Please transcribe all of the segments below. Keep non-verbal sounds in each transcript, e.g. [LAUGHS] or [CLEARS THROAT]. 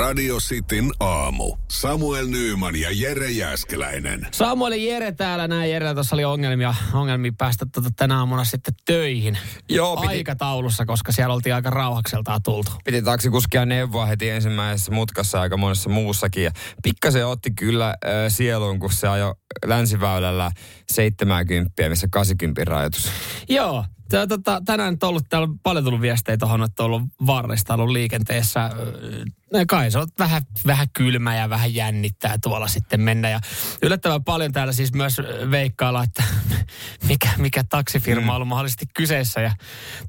Radio Cityn aamu. Samuel Nyyman ja Jere Jäskeläinen. Samuel ja Jere täällä näin. Jere tuossa oli ongelmia, ongelmia päästä tuota tänä aamuna sitten töihin. Joo, piti- Aikataulussa, koska siellä oltiin aika rauhakseltaan tultu. Piti taksikuskia neuvoa heti ensimmäisessä mutkassa aika monessa muussakin. Ja pikkasen otti kyllä äh, sieluun, kun se ajoi länsiväylällä 70, missä 80 rajoitus. Joo, Tää, tota, tänään on ollut, täällä on paljon tullut viestejä tuohon, että on ollut varrista ollut liikenteessä. Öö, Kai se on vähän, vähän kylmä ja vähän jännittää tuolla sitten mennä. Ja yllättävän paljon täällä siis myös veikkailla, että [LAUGHS] mikä, mikä taksifirma on ollut mahdollisesti kyseessä. Ja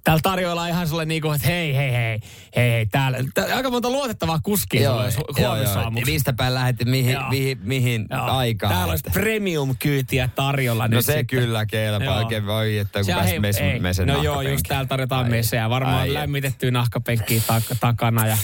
täällä tarjoillaan ihan sellainen niin kuin, että hei, hei, hei, hei, hei täällä. tää, aika monta luotettavaa kuskia joo, huomisaamuksi. Mistä päin lähdette, mihin, Joo. mihin, mihin Joo. aikaan? Täällä olisi premium-kyytiä tarjolla No nyt se sitten. kyllä kelpaa Joo. oikein voi, että kun pääsi mes, mesen No joo, just täällä tarjotaan mesejä. Varmaan ai, lämmitettyä nahkapenkkiä tak- takana ja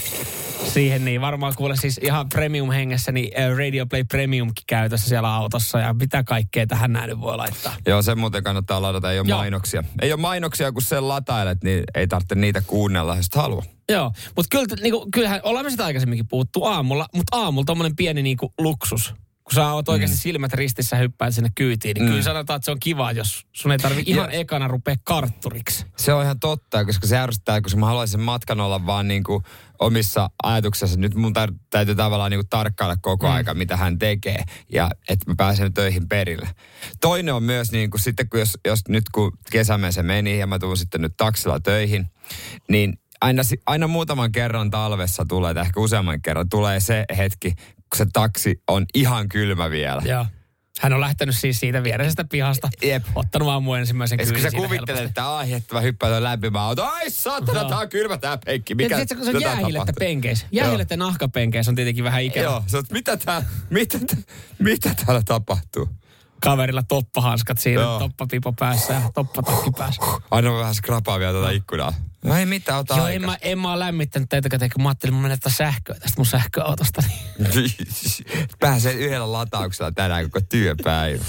siihen niin varmaan kuule siis ihan premium hengessä, niin äh, Radio Play Premiumkin käytössä siellä autossa ja mitä kaikkea tähän näin voi laittaa. Joo, se muuten kannattaa ladata, ei ole Joo. mainoksia. Ei ole mainoksia, kun sen latailet, niin ei tarvitse niitä kuunnella, jos halua. Joo, mutta kyllä, niinku, kyllähän ollaan me sitä aikaisemminkin puhuttu aamulla, mutta aamulla tommonen pieni niinku luksus. Kun sä oot oikeasti Mm. silmät ristissä hyppäät sinne kyytiin, niin kyllä sanotaan, että se on kiva, jos sun ei tarvi ihan ekana rupea kartturiksi. Se on ihan totta, koska se ärsyttää, koska mä haluaisin matkan olla vaan niin kuin omissa ajatuksissa. Nyt mun tar- täytyy tavallaan niin kuin tarkkailla koko mm. aika, mitä hän tekee, ja että mä pääsen töihin perille. Toinen on myös niin kuin sitten, kun jos, jos nyt kun kesämeen se meni, ja mä tuun sitten nyt taksilla töihin, niin aina, aina muutaman kerran talvessa tulee, tai ehkä useamman kerran tulee se hetki, kun se taksi on ihan kylmä vielä. Joo. Hän on lähtenyt siis siitä viereisestä pihasta. Jep. Ottanut aamu ensimmäisen Et kun sä kuvittelet, helposti. että ai, että mä hyppään tuon lämpimään auto. Ai saatana, Joo. tää on kylmä tää penkki. Mikä Mikä, kun se on jäähillettä penkeissä. Jäähillettä nahkapenkeissä on tietenkin vähän ikävä. Joo, sä oot, mitä tää, mitä, tää- mitä täällä tapahtuu? Kaverilla toppahanskat siinä, Joo. toppapipo päässä ja toppatakki päässä. Aina vähän skrapaa vielä tuota ikkunaa. No ei mitään, ota Joo, en mä, en mä ole lämmittänyt teitä, kun mä ajattelin, että mä menen sähköä tästä mun sähköautosta. Niin. [LAUGHS] Pääsee yhdellä latauksella tänään koko työpäivä.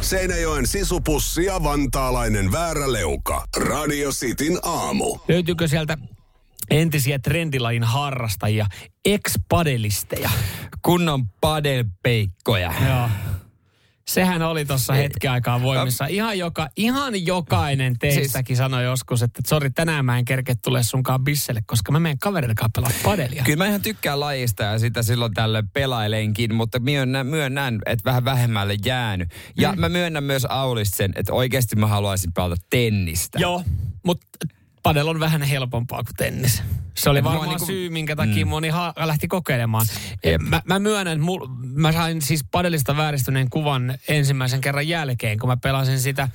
Seinäjoen sisupussi ja vantaalainen vääräleuka. Radio Cityn aamu. Löytyykö sieltä entisiä trendilajin harrastajia, ex-padelisteja? Kunnon padelpeikkoja. Joo. Sehän oli tuossa hetken aikaa voimissa. Ihan, joka, ihan jokainen teistäkin sanoi joskus, että sori, tänään mä en kerke tule sunkaan bisselle, koska mä menen kaverille kanssa pelaa padelia. Kyllä mä ihan tykkään lajista ja sitä silloin tällöin pelailenkin, mutta myönnän, myönnän että vähän vähemmälle jäänyt. Ja mm. mä myönnän myös Aulista sen, että oikeasti mä haluaisin pelata tennistä. Joo, mutta padel on vähän helpompaa kuin tennis. Se oli varmaan niinku- syy, minkä takia mm. moni ha- lähti kokeilemaan. Mä, mä myönnän, mul, mä sain siis padelista vääristyneen kuvan ensimmäisen kerran jälkeen, kun mä pelasin sitä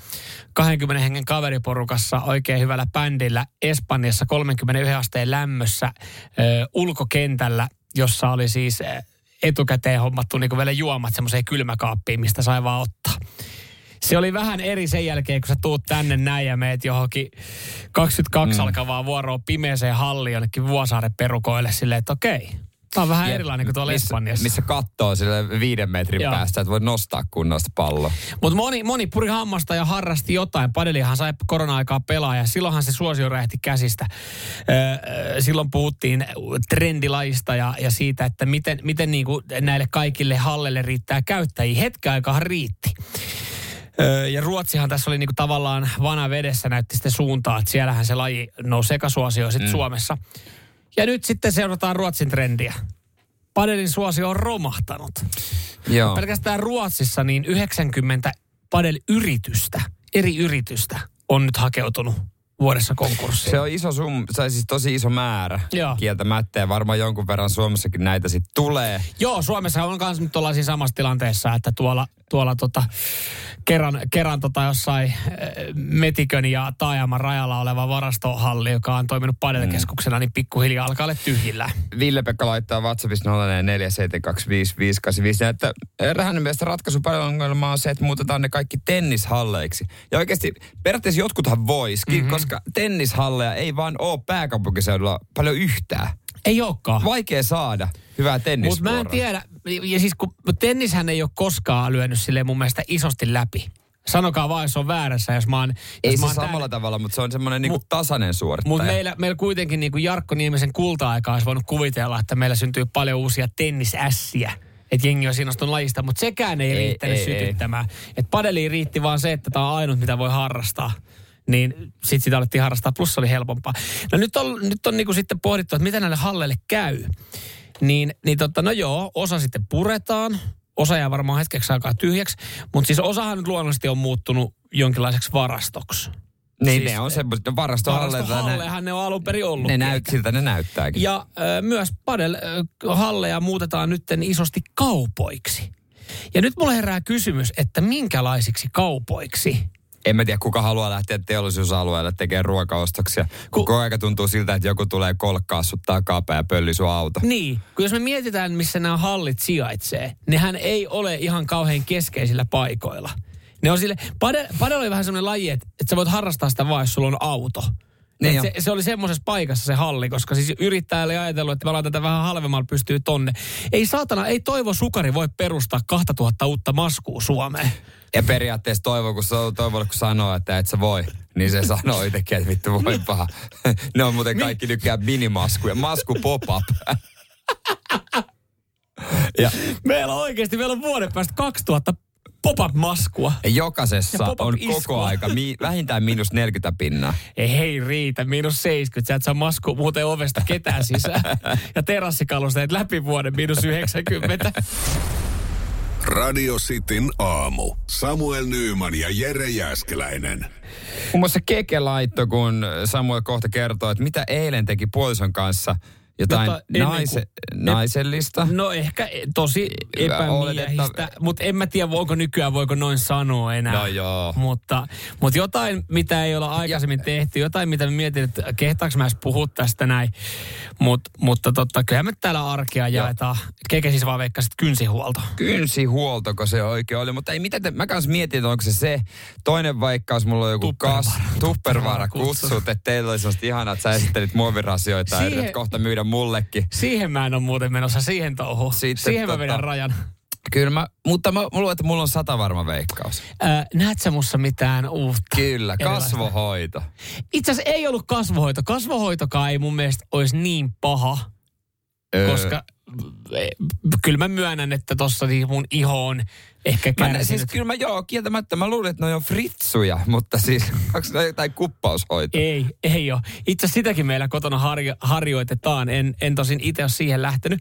20 hengen kaveriporukassa oikein hyvällä bändillä Espanjassa 31 asteen lämmössä ö, ulkokentällä, jossa oli siis etukäteen hommattu niin vielä juomat semmoiseen kylmäkaappiin, mistä sai vaan ottaa. Se oli vähän eri sen jälkeen, kun sä tuut tänne näin ja meet johonkin 22 mm. alkavaa vuoroa pimeeseen halliin jonnekin Vuosaaren perukoille silleen, että okei. Tämä on vähän Jep. erilainen kuin tuolla missä, Espanjassa. Missä kattoo sille viiden metrin Joo. päästä, että voi nostaa kunnosta palloa. Mutta moni, moni puri hammasta ja harrasti jotain. Padelihan sai korona-aikaa pelaa ja silloinhan se suosio räjähti käsistä. Silloin puhuttiin trendilajista ja, ja siitä, että miten, miten niinku näille kaikille hallelle riittää käyttäjiä. Hetken aikaa riitti. Ja Ruotsihan tässä oli niinku tavallaan vana vedessä näytti sitten suuntaa, että siellähän se laji nousi sekasuosio sitten mm. Suomessa. Ja nyt sitten seurataan Ruotsin trendiä. Padelin suosio on romahtanut. Joo. Pelkästään Ruotsissa niin 90 padel-yritystä, eri yritystä on nyt hakeutunut vuodessa konkurssiin. Se on iso sum, se on siis tosi iso määrä Joo. kieltämättä ja varmaan jonkun verran Suomessakin näitä sitten tulee. Joo, Suomessa on myös nyt ollaan siinä samassa tilanteessa, että tuolla, tuolla tota, kerran, kerran tota jossain äh, Metikön ja Taajaman rajalla oleva varastohalli, joka on toiminut padelkeskuksena, niin pikkuhiljaa alkaa olla tyhjillä. Ville-Pekka laittaa WhatsAppissa 04725585, että Rähänen mielestä ratkaisu paljon ongelmaa on se, että muutetaan ne kaikki tennishalleiksi. Ja oikeasti periaatteessa jotkuthan voisikin, mm-hmm. koska tennishalleja ei vaan ole pääkaupunkiseudulla paljon yhtään. Ei olekaan. Vaikea saada hyvää Mutta tennisvuoroa. mä en tiedä, ja siis kun tennishän ei ole koskaan lyönyt silleen mun mielestä isosti läpi. Sanokaa vaan, jos on väärässä, jos mä oon... Ei jos se mä oon samalla täällä- tavalla, mutta se on semmoinen niinku tasainen suorittaja. Mutta meillä, meillä kuitenkin niin kuin Jarkko Niemisen kulta-aikaa olisi voinut kuvitella, että meillä syntyy paljon uusia tennisässiä. Että jengi on innostunut lajista, mutta sekään ei, Ei, riittänyt ei. sytyttämään. Että padeliin riitti vaan se, että tämä on ainut, mitä voi harrastaa. Niin sitten sitä alettiin harrastaa, plus oli helpompaa. No nyt on, nyt on niinku sitten pohdittu, että mitä näille halleille käy. Niin, niin totta, no joo, osa sitten puretaan. Osa jää varmaan hetkeksi aikaa tyhjäksi. Mutta siis osahan nyt luonnollisesti on muuttunut jonkinlaiseksi varastoksi. Niin siis- ne on semmoiset, ne Varastohallehan ne on alun perin ollut. ne näyt, siltä ne näyttääkin. Ja ö, myös padel-halleja muutetaan nyt isosti kaupoiksi. Ja nyt mulle herää kysymys, että minkälaisiksi kaupoiksi? En mä tiedä, kuka haluaa lähteä teollisuusalueelle tekemään ruokaostoksia. Koko aika tuntuu siltä, että joku tulee kolkkaa sut takapäin ja pölli sun auto. Niin, kun jos me mietitään, missä nämä hallit sijaitsee, nehän ei ole ihan kauhean keskeisillä paikoilla. Ne on sille, padel, padel oli vähän semmoinen laji, että, että sä voit harrastaa sitä vaan, jos sulla on auto. Niin se, se, oli semmoisessa paikassa se halli, koska siis yrittäjä oli ajatellut, että me ollaan tätä vähän halvemmalla pystyy tonne. Ei saatana, ei Toivo Sukari voi perustaa 2000 uutta maskua Suomeen. Ja periaatteessa Toivo, kun, toivo, kun sanoo, että et sä voi, niin se sanoo itsekin, että vittu voi paha. [LAUGHS] ne on muuten kaikki tykkää minimaskuja. Masku pop-up. [LAUGHS] ja Meillä on oikeasti, meillä on vuoden päästä 2000 pop-up-maskua. jokaisessa on iskua. koko aika mi- vähintään miinus 40 pinnaa. Ei hei riitä, miinus 70. Sä et saa masku muuten ovesta ketään sisään. [LAUGHS] Ja terassikalusteet läpi vuoden miinus 90. Radio Cityn aamu. Samuel Nyyman ja Jere Jäskeläinen. Muun muassa Keke laitto, kun Samuel kohta kertoo, että mitä eilen teki puolison kanssa jotain Jota ennen naise- kuin- naisellista. No ehkä e- tosi epämiehistä, mutta en mä tiedä, voiko nykyään, voiko noin sanoa enää. No joo. Mutta, mutta jotain, mitä ei ole aikaisemmin tehty, jotain, mitä mä mietin, että kehtaanko mä edes puhua tästä näin. Mut, mutta totta, kyllä me täällä arkea jaetaan. Keke siis vaan veikkasit kynsihuolto. kynsihuoltoko se oikein oli, mutta ei mitä te, mä kanssa mietin, että onko se se. Toinen vaikkaus, mulla on joku Tupperware. kas, tuppervaara kutsut. että teillä oli sellaista ihanaa, että sä esittelit muovirasioita ja Siihen- yrität kohta myydä mullekin. Siihen mä en ole muuten menossa, siihen touhuun. Sitten Siihen mä tota- vedän rajan. Kyllä mä, mutta mä, mä luulen, että mulla on sata varma veikkaus. Äh, näet sä mussa mitään uutta? Kyllä, kasvohoito. Itse asiassa ei ollut kasvohoito. Kasvohoitokaan ei mun mielestä olisi niin paha, Öö, koska e, kyllä mä myönnän, että tossa niin mun iho on ehkä Mä, siis kyllä mä joo, kieltämättä mä luulin, että ne on fritsuja, mutta siis [LAUGHS] onko ne jotain kuppaushoito? Ei, ei ole. Itse asiassa sitäkin meillä kotona harjo, harjoitetaan. En, en tosin itse ole siihen lähtenyt.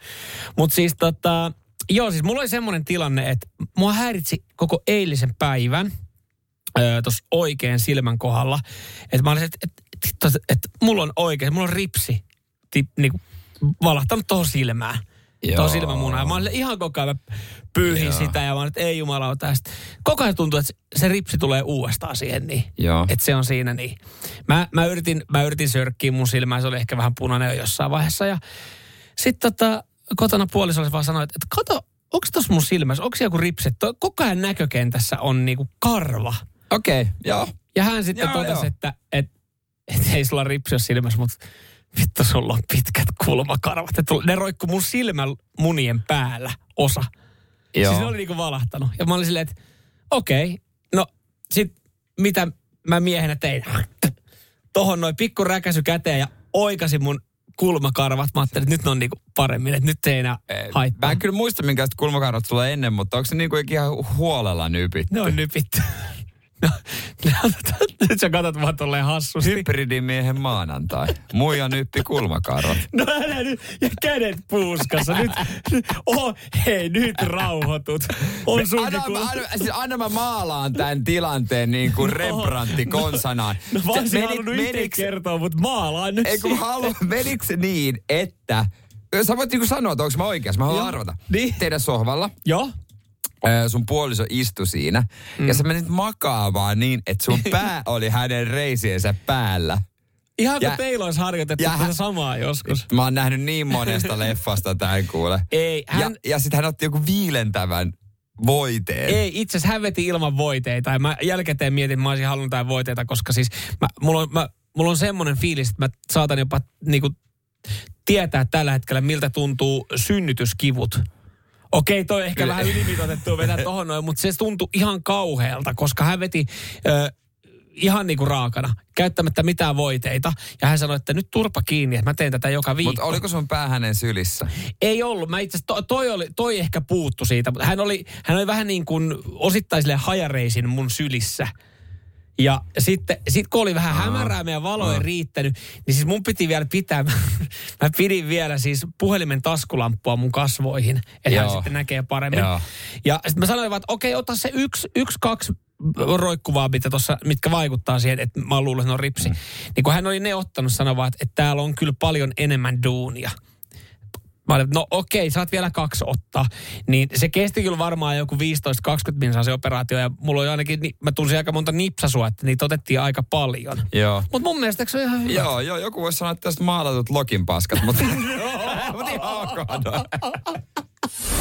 Mutta siis tota, joo, siis mulla oli semmoinen tilanne, että mua häiritsi koko eilisen päivän tuossa oikein silmän kohdalla. Että mä olisin, että et, et, et, et, mulla on oikein, mulla on ripsi tip, niinku, valahtanut tuohon silmään. Joo. Tuohon silmämunaan. Ja Mä olin ihan koko ajan pyyhin Joo. sitä ja mä olin, että ei jumala tästä. Koko ajan tuntuu, että se- ripsi tulee uudestaan siihen niin. Joo. Että se on siinä niin. Mä, mä, yritin, mä yritin sörkkiä mun silmään, se oli ehkä vähän punainen jo jossain vaiheessa. Ja sitten tota, kotona puoliso vaan sanoi, että, että kato, onko tuossa mun silmässä, onko joku ripsi? Että Koko ajan näkökentässä on niinku karva. Okei, okay, joo. Ja hän sitten Joo, totesi, joo. että, että, että ei sulla ripsi ole silmässä, mutta vittu sulla on pitkät kulmakarvat. Että ne roikku mun silmän munien päällä osa. Joo. Siis ne oli niinku valahtanut. Ja mä olin silleen, että okei, okay, no sit mitä mä miehenä tein? Tohon noin pikku räkäsy käteen ja oikasin mun kulmakarvat. Mä ajattelin, että nyt ne on niinku paremmin, että nyt ei enää haittaa. Mä en kyllä muista, minkälaista kulmakarvat tulee ennen, mutta onko se niinku ihan huolella nypitty? Ne on nypitty. No, [LAUGHS] nyt sä katsot vaan tolleen hassusti. Hybridimiehen maanantai. Muija nyppi kulmakarvat. No älä nyt, ja kädet puuskassa. Nyt, oh, hei, nyt rauhoitut. On sunkin Anna, kun... mä, anna, siis anna mä maalaan tämän tilanteen niin kuin [LAUGHS] Rembrandti konsanaan. No olisin Se- menit- meniks- kertoa, mutta maalaan nyt Ei kun halu, menikö se niin, että... Sä voit niinku sanoa, että onko mä oikeassa. Mä haluan arvata. Niin. Teidän sohvalla. Joo. Sun puoliso istui siinä. Mm. Ja sä menit makaamaan niin, että sun [LAUGHS] pää oli hänen reisiensä päällä. Ihan kuin teillä olisi harjoitettu ja hän- samaa joskus. Mä oon nähnyt niin monesta [LAUGHS] leffasta tämän kuule. Ei, hän, Ja, ja sitten hän otti joku viilentävän voiteen. ei, itse asiassa hän veti ilman voiteita. Ja mä jälkikäteen mietin, että mä olisin halunnut jotain voiteita, koska siis mä, mulla, on, mä, mulla on semmoinen fiilis, että mä saatan jopa niinku, tietää tällä hetkellä, miltä tuntuu synnytyskivut Okei, toi ehkä vähän ylimitoitettu vetää tohon noin, mutta se tuntui ihan kauhealta, koska hän veti ö, ihan niinku raakana, käyttämättä mitään voiteita. Ja hän sanoi, että nyt turpa kiinni, että mä teen tätä joka viikko. Mutta oliko sun pää hänen sylissä? Ei ollut. Mä itse to, toi, oli, toi ehkä puuttu siitä, mutta hän oli, hän oli vähän niin kuin osittain hajareisin mun sylissä. Ja sitten sit kun oli vähän Aa, hämärää, meidän valo ei riittänyt, niin siis mun piti vielä pitää, [LAUGHS] mä pidin vielä siis puhelimen taskulamppua mun kasvoihin, että hän sitten näkee paremmin. Joo. Ja sitten mä sanoin vaan, että okei, ota se yksi, yksi kaksi roikkuvaa, mitä tossa, mitkä vaikuttaa siihen, että mä luulen, että ne on ripsi. Mm. Niin kun hän oli ne ottanut, sanoa että, että täällä on kyllä paljon enemmän duunia. Mä olin, no okei, saat vielä kaksi ottaa. Niin se kesti kyllä varmaan joku 15-20 minsaa se operaatio. Ja mulla oli ainakin, mä tunsin aika monta nipsasua, että niitä otettiin aika paljon. Joo. Mutta mun mielestä se on ihan hyvä? Joo, joo, joku voisi sanoa, että tästä maalatut lokin paskat, mutta... [LAUGHS] [LAUGHS] mutta ihan [LAUGHS]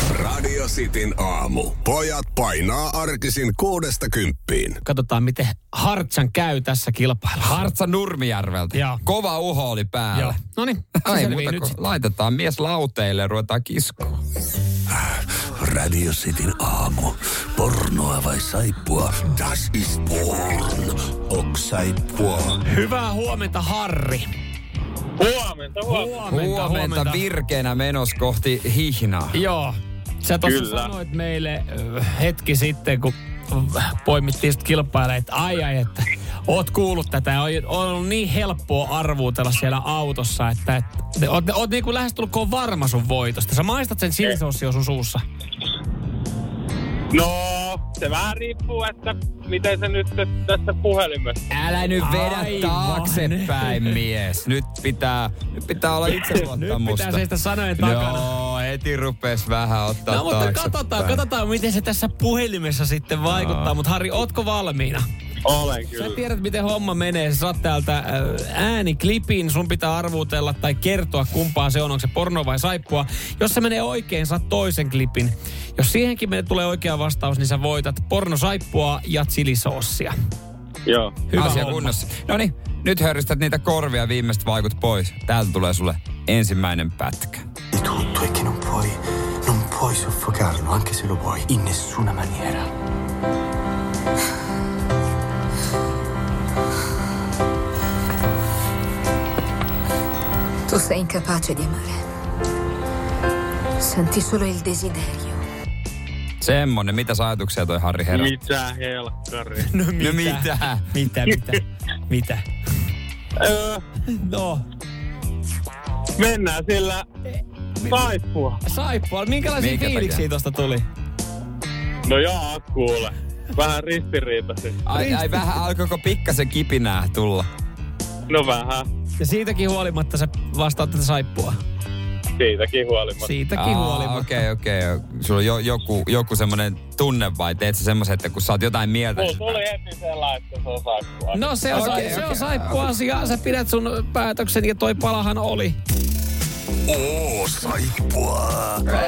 Radio Cityn aamu. Pojat painaa arkisin kuudesta kymppiin. Katsotaan, miten Hartsan käy tässä kilpailussa. Hartsa Nurmijärveltä. Joo. Kova uho oli päällä. No niin, nyt. Laitetaan mies lauteille ja ruvetaan kiskoon. Radio Cityn aamu. Pornoa vai saippua? Das is porn. Ok saippua. Hyvää huomenta, Harri. Huomenta, huomenta. Huomenta, huomenta. virkeänä menos kohti hihnaa. Joo. Sä tuossa sanoit meille hetki sitten, kun poimittiin sitten kilpailemaan, että ai ai, että oot kuullut tätä. On, on ollut niin helppoa arvuutella siellä autossa, että, että oot, oot niin kuin lähestulkoon varma sun voitosta. Sä maistat sen silisossi sun suussa. No, se vähän riippuu, että miten se nyt tässä puhelimessa. Älä nyt vedä Aivan. taaksepäin, mies. Nyt pitää, nyt pitää olla itseluottamusta. nyt pitää seistä sanojen takana. Joo, heti rupes vähän ottaa No mutta katsotaan, katsotaan, miten se tässä puhelimessa sitten vaikuttaa. No. Mutta Harri, ootko valmiina? Olen kyllä. Sä tiedät, miten homma menee. Sä saat täältä ääniklipin, sun pitää arvuutella tai kertoa kumpaa se on, onko se porno vai saippua. Jos se menee oikein, saat toisen klipin. Jos siihenkin menee, tulee oikea vastaus, niin sä voitat porno saippua ja chilisoossia. Joo. Hyvä Asia homma. kunnossa. No niin, nyt höristät niitä korvia viimeistä vaikut pois. Täältä tulee sulle ensimmäinen pätkä. Tutto è che non puoi, non puoi soffocarlo, anche se lo vuoi, in nessuna maniera. Tu sei incapace di amare. Senti solo il desiderio. Semmonen, mitä ajatuksia toi Harri herra? Mitä helkkari? [LAUGHS] No mitä? No mitä? Mitä, mitä? mitä? no. Mennään sillä saippua. Saippua? Minkälaisia Minkä fiiliksiä tosta tuli? No joo, kuule. Vähän ristiriitasi. Ai, ai vähän alkoiko pikkasen kipinää tulla? No vähän. Ja siitäkin huolimatta sä vastaat tätä saippua. Siitäkin huolimatta. Siitäkin Aa, huolimatta. Okei, okay, okei. Okay. Sulla on jo, joku, joku semmoinen tunne vai teet sä semmoisen, että kun sä oot jotain mieltä? Mulla tuli heti sellainen, että se on saippua. No se on, okay, se okay. on saippua asia. Sä pidät sun päätöksen ja toi palahan oli. Oo, saippua.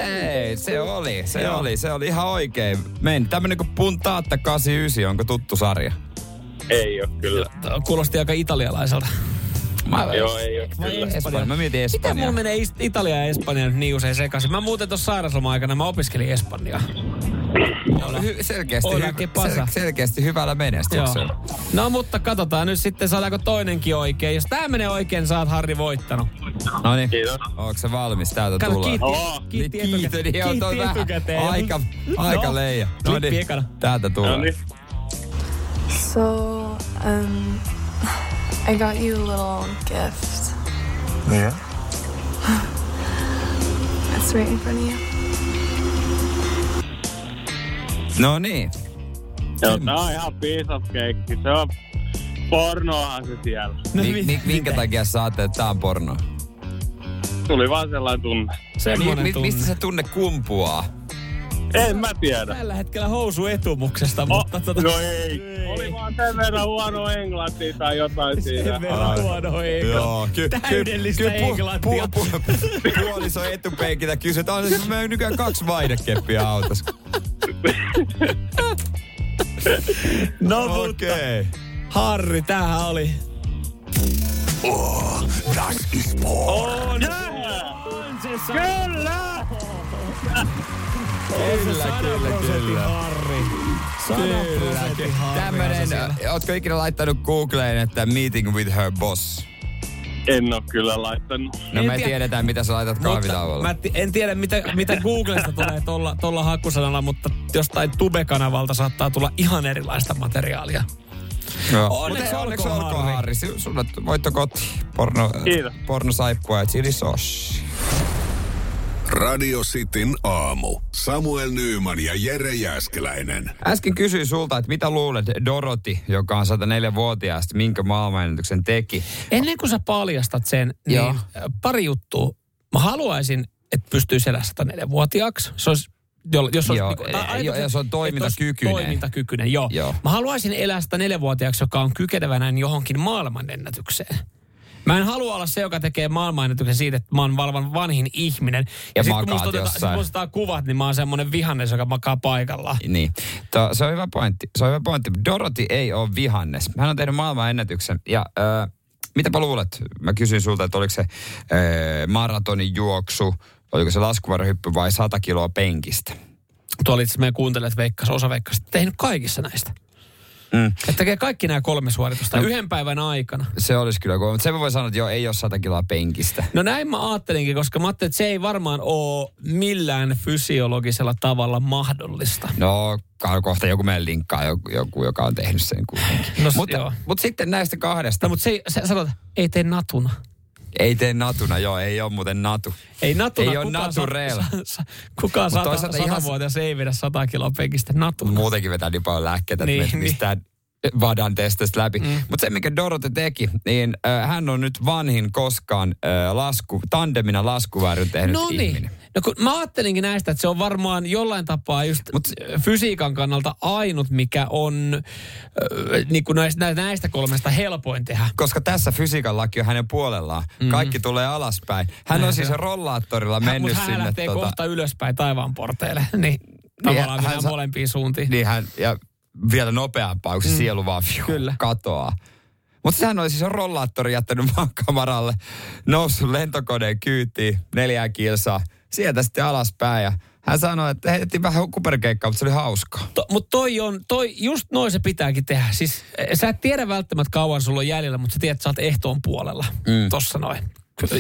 Ei, se oli, se Joo. oli, se oli ihan oikein. Meni tämmönen kuin Puntaatta 89, onko tuttu sarja? Ei ole kyllä. Kuulosti aika italialaiselta. Mä, Joo, ei ole kyllä. Espanja. Mä mietin Espanjaa. Miten mulla menee Italia ja Espanja nyt niin usein sekaisin? Mä muuten tuossa sairausloma-aikana mä opiskelin Espanjaa. Hy- selkeästi, hy- sel- selkeästi hyvällä menestyksellä. No mutta katsotaan nyt sitten saadaanko toinenkin oikein. Jos tää menee oikein, saat Harri voittanut. No niin. Kiitos. Onko se valmis? Täältä Kato, tullaan. Kiitti, oh. kiitti, kiitti, kiitti, kiitti etukäteen. Aika, aika no. leija. No niin, täältä tulee. No niin. So, um, I got you a little gift. Yeah? [GASPS] It's right in front of you. No niin. Joo, tää on ihan piece of cake. Se on pornoahan se siellä. [LAUGHS] No, mi- mi- minkä takia sä ajattelet, että tää on porno? Tuli vaan sellainen tunne. Semmoinen mi- tunne. Mistä se tunne kumpuaa? En mä tiedä. Tällä hetkellä housu etumuksesta, mutta oh, tota... No ei. Oli vaan sen verran huono englanti tai jotain siinä. Sen verran huono englanti. Joo, ky- Täydellistä ky- ky- englantia. Pu- pu- pu- puoliso etupenkillä kysyi, että on mä nykyään kaksi vaidekeppiä autossa. no mutta, okay. Harri, tämähän oli. Oh, das ist On, on se Kyllä! [LAUGHS] Kyllä, kyllä, kyllä. Harri. Kyllä, Tämmönen, ootko ikinä laittanut Googleen, että meeting with her boss? En oo kyllä laittanut. No En me tiedä- tiedetään, mitä sä laitat kahvitauolla. mä en tiedä, mitä, mitä Googlesta tulee tuolla tolla hakusanalla, mutta jostain Tube-kanavalta saattaa tulla ihan erilaista materiaalia. No. Onneksi Mutta onneksi olkoon, olkoon, Harri. Harri. Sulle voitto kotiin. Porno, Kiitos. porno saippua ja chili sauce. Radio Cityn aamu. Samuel Nyyman ja Jere Jäskeläinen. Äsken kysyin sulta, että mitä luulet Doroti, joka on 104-vuotiaasta, minkä maailmanennätyksen teki? Ennen kuin sä paljastat sen, niin Joo. äh, pari juttua. Mä haluaisin, että pystyisi elämään 104-vuotiaaksi. Se olisi, jo- jos olisi, Joo, tai ei, ajatus, joo, ja se on olisi toimintakykyinen. Toimintakykyinen, joo. Joo. Mä haluaisin elää 104-vuotiaaksi, joka on kykenevänä johonkin maailmanennätykseen. Mä en halua olla se, joka tekee maailmanennätyksen siitä, että mä oon valvan vanhin ihminen. Ja sit kun musta otetaan, sit otetaan kuvat, niin mä oon semmonen vihannes, joka makaa paikallaan. Niin. To, se on hyvä pointti. Se on hyvä pointti. Dorothy ei ole vihannes. Hän on tehnyt maailmanennätyksen. Ja ö, mitäpä luulet? Mä kysyin sulta, että oliko se ö, maratonin juoksu, oliko se laskuvarjohyppy vai 100 kiloa penkistä? Tuolla itse asiassa meidän kuuntelijat veikkas, osa veikkas, tehnyt kaikissa näistä. Mm. Että tekee kaikki nämä kolme suoritusta No. yhden päivän aikana. Se olisi kyllä kova. Mutta sen mä voin sanoa, että joo, ei ole 100 kiloa penkistä. No näin mä ajattelinkin, koska mä ajattelin, että se ei varmaan ole millään fysiologisella tavalla mahdollista. No, kohta joku meidän linkkaa, joku, joku joka on tehnyt sen kuitenkin. No mutta, joo. mutta sitten näistä kahdesta. No mutta se, se sanot, ei tee natuna. Ei tee natuna, joo, ei ole muuten natu. Ei natuna. Ei ole naturel. [LAUGHS] Sa, sa, kukaan sata, toisaalta ihan- satavuotias ei vedä 100 kiloa penkistä natuna. Muutenkin vetää niin paljon lääkkeitä, että Niin, niin, niin. mistään vadan testistä läpi. Mm. Mutta se, mikä Dorote teki, niin äh, hän on nyt vanhin koskaan äh, lasku, tandemina laskuväryn tehnyt No niin. ihminen. No kun mä ajattelinkin näistä, että se on varmaan jollain tapaa just Mut, fysiikan kannalta ainut, mikä on äh, niin kuin näistä, näistä kolmesta helpoin tehdä. Koska tässä fysiikan laki on hänen puolellaan. Mm. Kaikki tulee alaspäin. Hän Näin on siis on. rollaattorilla mennyt Mutta hän sinne. lähtee tota, kohta ylöspäin taivaan porteille. [LAUGHS] Niin tavallaan hän sa- molempiin suuntiin. Niin hän, ja vielä nopeampaa, kun se mm. sielu vaan fiu, Kyllä. katoaa. Mutta sehän oli siis on rollaattori jättänyt [LAUGHS] maankamaralle, noussut lentokoneen kyytiin, neljää kilsaa, sieltä sitten alaspäin. Ja hän sanoi, että heitettiin vähän kuperkeikkaa, mutta se oli hauskaa. To, mutta toi on, toi, just noin se pitääkin tehdä. Siis eh, sä et tiedä välttämättä kauan sulla on jäljellä, mutta sä tiedät, että sä oot ehtoon puolella. Mm. Tossa noin.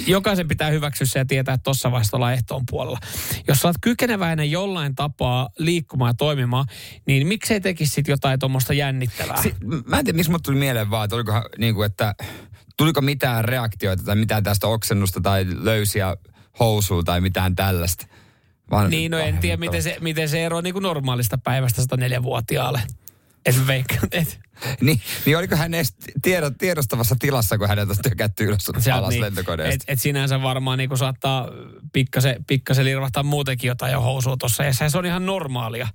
Jokaisen pitää hyväksyä se ja tietää, että tossa vaiheessa ollaan ehtoon puolella. Jos sä oot kykeneväinen jollain tapaa liikkumaan ja toimimaan, niin miksei tekisi sit jotain tuommoista jännittävää? Si- mä en tiedä, miksi mut tuli mieleen vaan, että olikohan niin kuin, että tuliko mitään reaktioita tai mitään tästä oksennusta tai löysiä housuja tai mitään tällaista. Vaan, Niin, no en tiedä, miten se, miten se eroaa niin kuin normaalista päivästä 104-vuotiaalle. Et veikkaan, et, [LAUGHS] Niin, niin oliko hän edes tiedot, tiedostavassa tilassa, kun hänet on tökätty ylös Sieltä alas niin, lentokoneesta? et, et sinänsä varmaan niin saattaa pikkasen, pikkasen lirvahtaa muutenkin jotain jo housua tuossa. Ja se on ihan normaalia.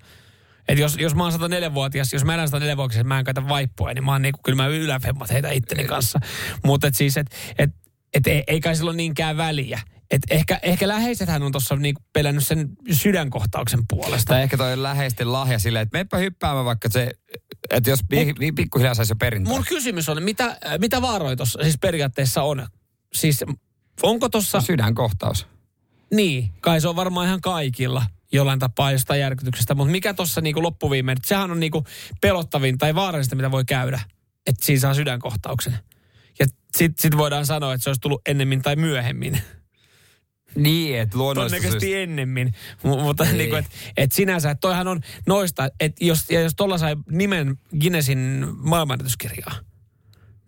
Et jos, jos mä oon 104-vuotias, jos mä elän 104-vuotias, mä en käytä vaippoja, niin mä oon niinku, kyllä mä yläfemmat heitä itteni kanssa. Mutta et siis, että et, et, ei, ei kai sillä ole niinkään väliä. Et ehkä, ehkä läheisethän on tuossa niinku pelännyt sen sydänkohtauksen puolesta. Tai ehkä toi on läheisesti lahja silleen, että meppä hyppäämään vaikka se, että jos pi, pi, pikkuhiljaa saisi jo perintää. Mun kysymys on, mitä, äh, mitä vaaroja tuossa siis periaatteessa on? Siis onko tuossa... Sydänkohtaus. Niin, kai se on varmaan ihan kaikilla jollain tapaa jostain järkytyksestä, mutta mikä tuossa niinku loppuviimein, että sehän on niinku pelottavin tai vaarallista, mitä voi käydä, että siinä saa sydänkohtauksen. Ja sitten sit voidaan sanoa, että se olisi tullut ennemmin tai myöhemmin. Niin, että luonnollisesti... Todennäköisesti ennemmin. M- mutta Niin. niin. niinku, että et sinänsä, että toihan on noista, että jos, ja jos tuolla sai nimen Guinnessin maailmanennätyskirjaa,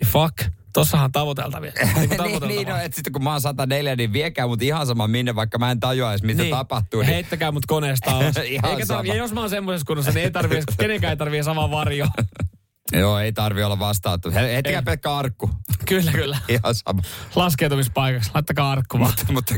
niin fuck, tossahan tavoiteltavia. [LAUGHS] Niinku niin, niin, no, että sitten kun mä oon 104, niin viekää mut ihan sama minne, vaikka mä en tajua edes, mitä tapahtuu. Ja Niin, heittäkää mut koneesta alas. [LAUGHS] Ihan Eikä tarvi, sama. ja jos mä oon semmoisessa kunnossa, niin ei tarvii, kenenkään ei tarvii samaa varjoa. [LAUGHS] joo, ei tarvi olla vastaattu. He- Heittäkää Ei. pelkkä arkku. kyllä, kyllä. [LAUGHS] Ihan sama. Laskeutumispaikaksi, laittakaa arkku vaan. mutta mutta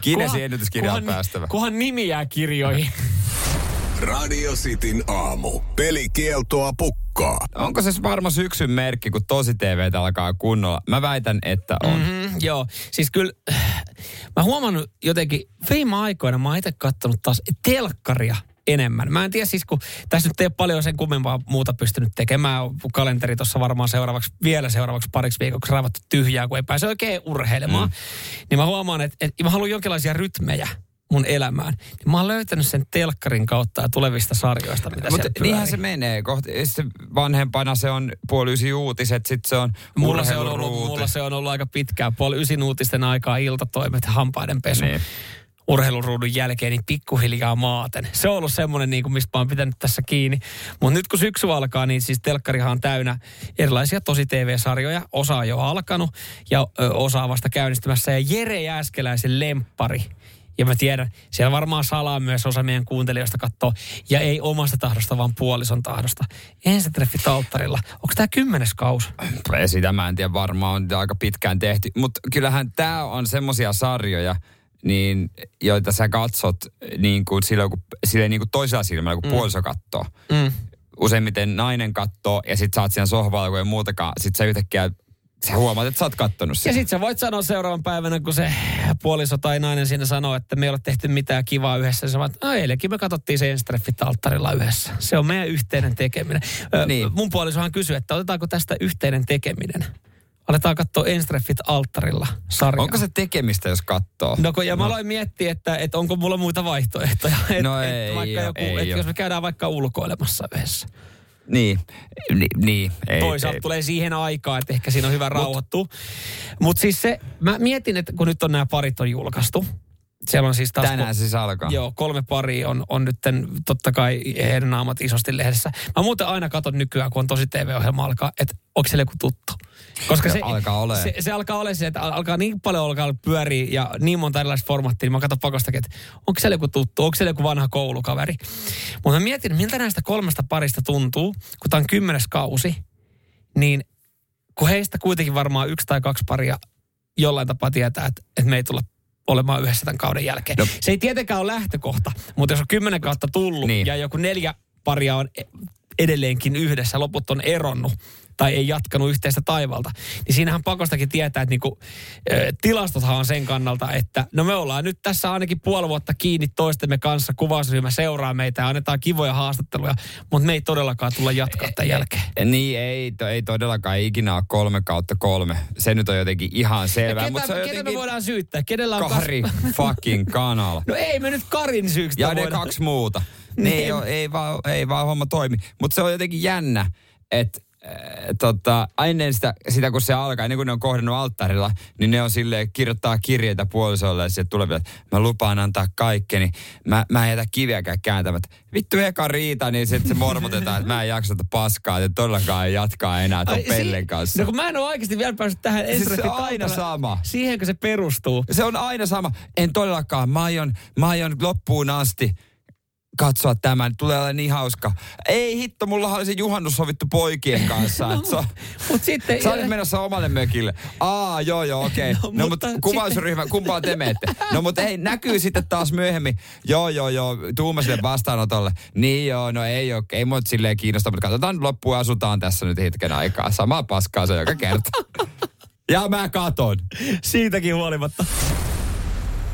Kinesin ennätyskirja on päästävä. Kunhan nimi jää kirjoihin. [LAUGHS] Radio Cityn aamu. Pelikieltoa pukkaa. Onko se varma syksyn merkki, kun tosi TV alkaa kunnolla? Mä väitän, että on. Mm-hmm. Mm, joo, siis kyllä [SIGHS] mä huomannut jotenkin, viime aikoina mä oon itse kattonut taas telkkaria enemmän. Mä en tiedä siis, kun tässä nyt ei ole paljon sen kummempaa muuta pystynyt tekemään. Kalenteri tuossa varmaan seuraavaksi, vielä seuraavaksi pariksi viikoksi raivattu tyhjää, kun ei pääse oikein urheilemaan. Mm. Niin mä huomaan, että, että mä haluan jonkinlaisia rytmejä. mun elämään, niin mä oon löytänyt sen telkkarin kautta ja tulevista sarjoista, mitä Mutta niinhän se menee. Kohti, sitten vanhempana se on puoli ysi uutiset, sitten se on Mulla se, on ollut, mulla se on ollut aika pitkään, puoli ysin uutisten aikaa iltatoimet ja hampaiden pesu. Niin. Urheiluruudun jälkeen, niin pikkuhiljaa maaten. Se on ollut semmoinen, niin kuin, mistä mä oon pitänyt tässä kiinni. Mutta nyt kun syksy alkaa, niin siis telkkarihan on täynnä erilaisia tosi TV-sarjoja. Osa on jo alkanut ja osa on vasta käynnistymässä. Ja Jere Jääskeläisen lemppari. Ja mä tiedän, siellä varmaan salaa myös osa meidän kuuntelijoista katsoo. Ja ei omasta tahdosta, vaan puolison tahdosta. Ensitreffit alttarilla. Onko tämä kymmenes kaus? Sitä mä en tiedä, varmaan on aika pitkään tehty. Mutta kyllähän tämä on semmosia sarjoja, niin, joita sä katsot niin kuin silloin, kun, silleen niin kuin toisella silmällä, kun mm. puoliso katsoo. Mm. Useimmiten nainen katsoo ja sit sä oot siinä sohvalla, kun ei muutakaan. Sit sä yhtäkkiä sä huomaat, että sä oot kattonut Ja sitä. sit sä voit sanoa seuraavan päivänä, kun se puoliso tai nainen siinä sanoo, että me ei ole tehty mitään kivaa yhdessä. Sä että no eilenkin me katsottiin se Enstreffit alttarilla yhdessä. Se on meidän yhteinen tekeminen. Niin. Mun puolisohan kysyi, että otetaanko tästä yhteinen tekeminen. Aletaan katsoa Enstreffit alttarilla sarjaa. Onko se tekemistä, jos katsoo? No kun, ja mä aloin miettiä, että, että onko mulla muita vaihtoehtoja. Et, No et ei vaikka oo, joku, ei että oo. jos me käydään vaikka ulkoilemassa yhdessä. Niin, Ni, niin. Ei, Toisaalta ei. tulee siihen aikaan, että ehkä siinä on hyvä rauhoittua. Mutta siis se, mä mietin, että kun nyt on nämä parit on julkaistu, siellä on siis taas... Tänään siis alkaa. Joo, kolme paria on, on nyt totta kai heidän naamat isosti lehdessä. Mä muuten aina katon nykyään, kun on tosi TV-ohjelma alkaa, että onko siellä joku tuttu. Koska se, Alkaa olemaan. se, se, alkaa olla se, että al- alkaa niin paljon alkaa pyöriä ja niin monta erilaista formaattia, niin mä katson pakostakin, että onko siellä joku tuttu, onko siellä joku vanha koulukaveri. Mutta mä mietin, miltä näistä kolmesta parista tuntuu, kun tämä on kymmenes kausi, niin kun heistä kuitenkin varmaan yksi tai kaksi paria jollain tapaa tietää, että, että me ei tulla olemaan yhdessä tämän kauden jälkeen. No. Se ei tietenkään ole lähtökohta, mutta jos on kymmenen kautta tullut niin. Niin. ja joku neljä paria on e- edelleenkin yhdessä, loput on eronnut tai ei jatkanut yhteistä taivalta, niin siinähän pakostakin tietää, että niinku, tilastothan on sen kannalta, että no me ollaan nyt tässä ainakin puoli vuotta kiinni toistemme kanssa, kuvausryhmä seuraa meitä ja annetaan kivoja haastatteluja, mutta me ei todellakaan tulla jatkaa tämän jälkeen. Niin, ei, to, ei todellakaan ikinä ole kolme kautta kolme. Se nyt on jotenkin ihan selvää. Ketä, mutta se on ketä me voidaan syyttää? Kenellä on Kari kas- [LAUGHS] fucking kanal. No ei me nyt Karin syyksi. Ja ne voida- kaksi muuta. [LAUGHS] Ne Niin. ei, ei, vaan, ei vaan homma toimi. Mutta se on jotenkin jännä, että tota, ennen sitä, sitä, kun se alkaa, ennen kuin ne on kohdannut alttarilla, niin ne on silleen, kirjoittaa kirjeitä puolisolle ja sitten tulee, että mä lupaan antaa kaikkeni. Mä, mä en jätä kiviäkään kääntämättä. Vittu eka riita, niin sitten se mormotetaan, että mä en jaksa tätä paskaa, että todellakaan ei jatkaa enää ton Ai, pellen si- kanssa. No kun mä en ole oikeasti vielä päässyt tähän Siis se on aina sama. Siihenkö se perustuu? Se on aina sama. En todellakaan. Mä aion, mä aion loppuun asti katsoa tämän. Tulee olemaan niin hauska. Ei hitto, mulla oli se juhannus sovittu poikien kanssa. [LAUGHS] että sä, Mut sitten... sä olit menossa omalle mökille. Aa, joo joo, okei. [LAUGHS] No, Okay. No, mutta mutta kuvausryhmä, kumpaan te menette? No mutta ei, näkyy sitten taas myöhemmin. Joo, joo, joo, tuuma sille vastaanotolle. Niin joo, no ei oo, ei mua silleen kiinnosta, mutta katsotaan loppuun ja asutaan tässä nyt hetken aikaa. Samaa paskaa se joka kerta. [LAUGHS] Ja mä katon. Siitäkin huolimatta.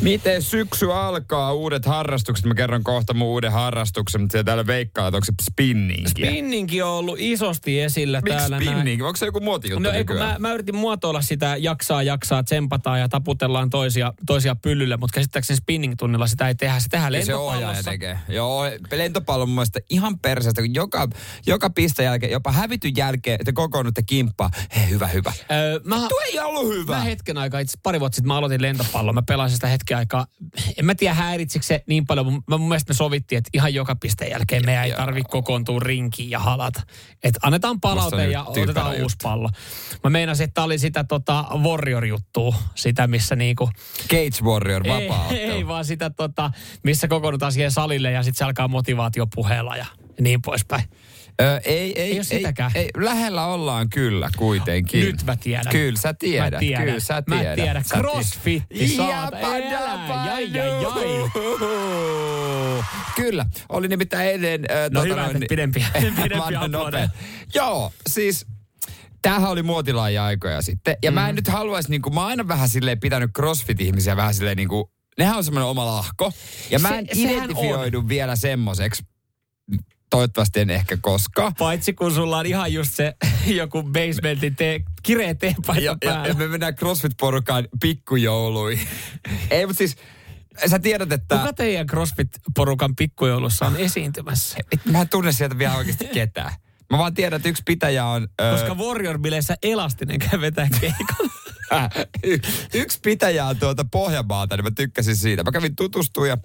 Miten syksy alkaa, uudet harrastukset? Mä kerron kohta mun uuden harrastuksen, mutta siellä täällä veikkaa, että onko se spinningiä. Spinningi on ollut isosti esillä Miksi täällä. näin. spinning? Onko se joku muotijuttu No ei, kun mä, mä yritin muotoilla sitä jaksaa, jaksaa, tsempataan ja taputellaan toisia, toisia pyllylle, mutta käsittääkseni spinning-tunnilla sitä ei tehdä. Se tehdään Ja se lentopallossa. tekee. Joo, lentopallo on mun mielestä ihan perseestä, kun joka, joka piste jälkeen, jopa hävityn jälkeen, te kokoonnutte kimppaa. Hei, hyvä, hyvä. Öö, mä, Tuo ei ollut hyvä. Mä hetken aikaa, itse pari vuotta sitten mä aloitin lentopalloa. Mä pelasin sitä hetken aikaa. En mä tiedä häiritsikö se niin paljon. Mä, mun mielestä me sovittiin, että ihan joka pisteen jälkeen meidän ei Joo. tarvi kokoontua rinkiin ja halata. Että annetaan palaute ja otetaan juttu. uusi pallo. Mä meinasin, että oli sitä tota Warrior-juttua. Sitä, missä niinku... Cage Warrior, Ei, vapaa ei, vaan sitä tota, missä kokoonnutaan siihen salille ja sitten se alkaa motivaatiopuheella ja niin poispäin. Ö, ei, ei, Ei sitäkään. Ei, lähellä ollaan kyllä kuitenkin. Nyt mä tiedän. Kyllä sä tiedät. Mä tiedän. Kyllä sä Mä tiedät. tiedän. Sä tiedät. Crossfitti, saata. Jai, jai, jai. juu. Kyllä, oli nimittäin eilen... Äh, No hyvä, että pidempiä- pidempiä [LAUGHS] Vanha aplodeja. nopea. Joo, siis tämähän oli muotilaaja aikoja sitten. Ja mm. mä en nyt haluaisi, niin kuin, mä oon aina vähän silleen pitänyt crossfit-ihmisiä vähän silleen niin kuin, nehän on semmoinen oma lahko. Ja mä Se- en sehän identifioidu vielä semmoiseksi toivottavasti en ehkä koskaan. Paitsi kun sulla on ihan just se [LAUGHS] joku basementin te, kireä teepaita Ja, ja, päällä. ja me mennään CrossFit-porukaan pikkujouluihin. Ei, mutta siis sä tiedät, että... Kuka teidän CrossFit-porukan pikkujoulussa on esiintymässä? Et Mä en tunne sieltä vielä oikeasti ketään. Mä vaan tiedän, että yksi pitäjä on... Koska Warrior-bileissä Elastinen käy vetää keikalla. Y- yksi pitäjä on tuolta Pohjanmaalta, niin mä tykkäsin siitä. Mä kävin tutustua ja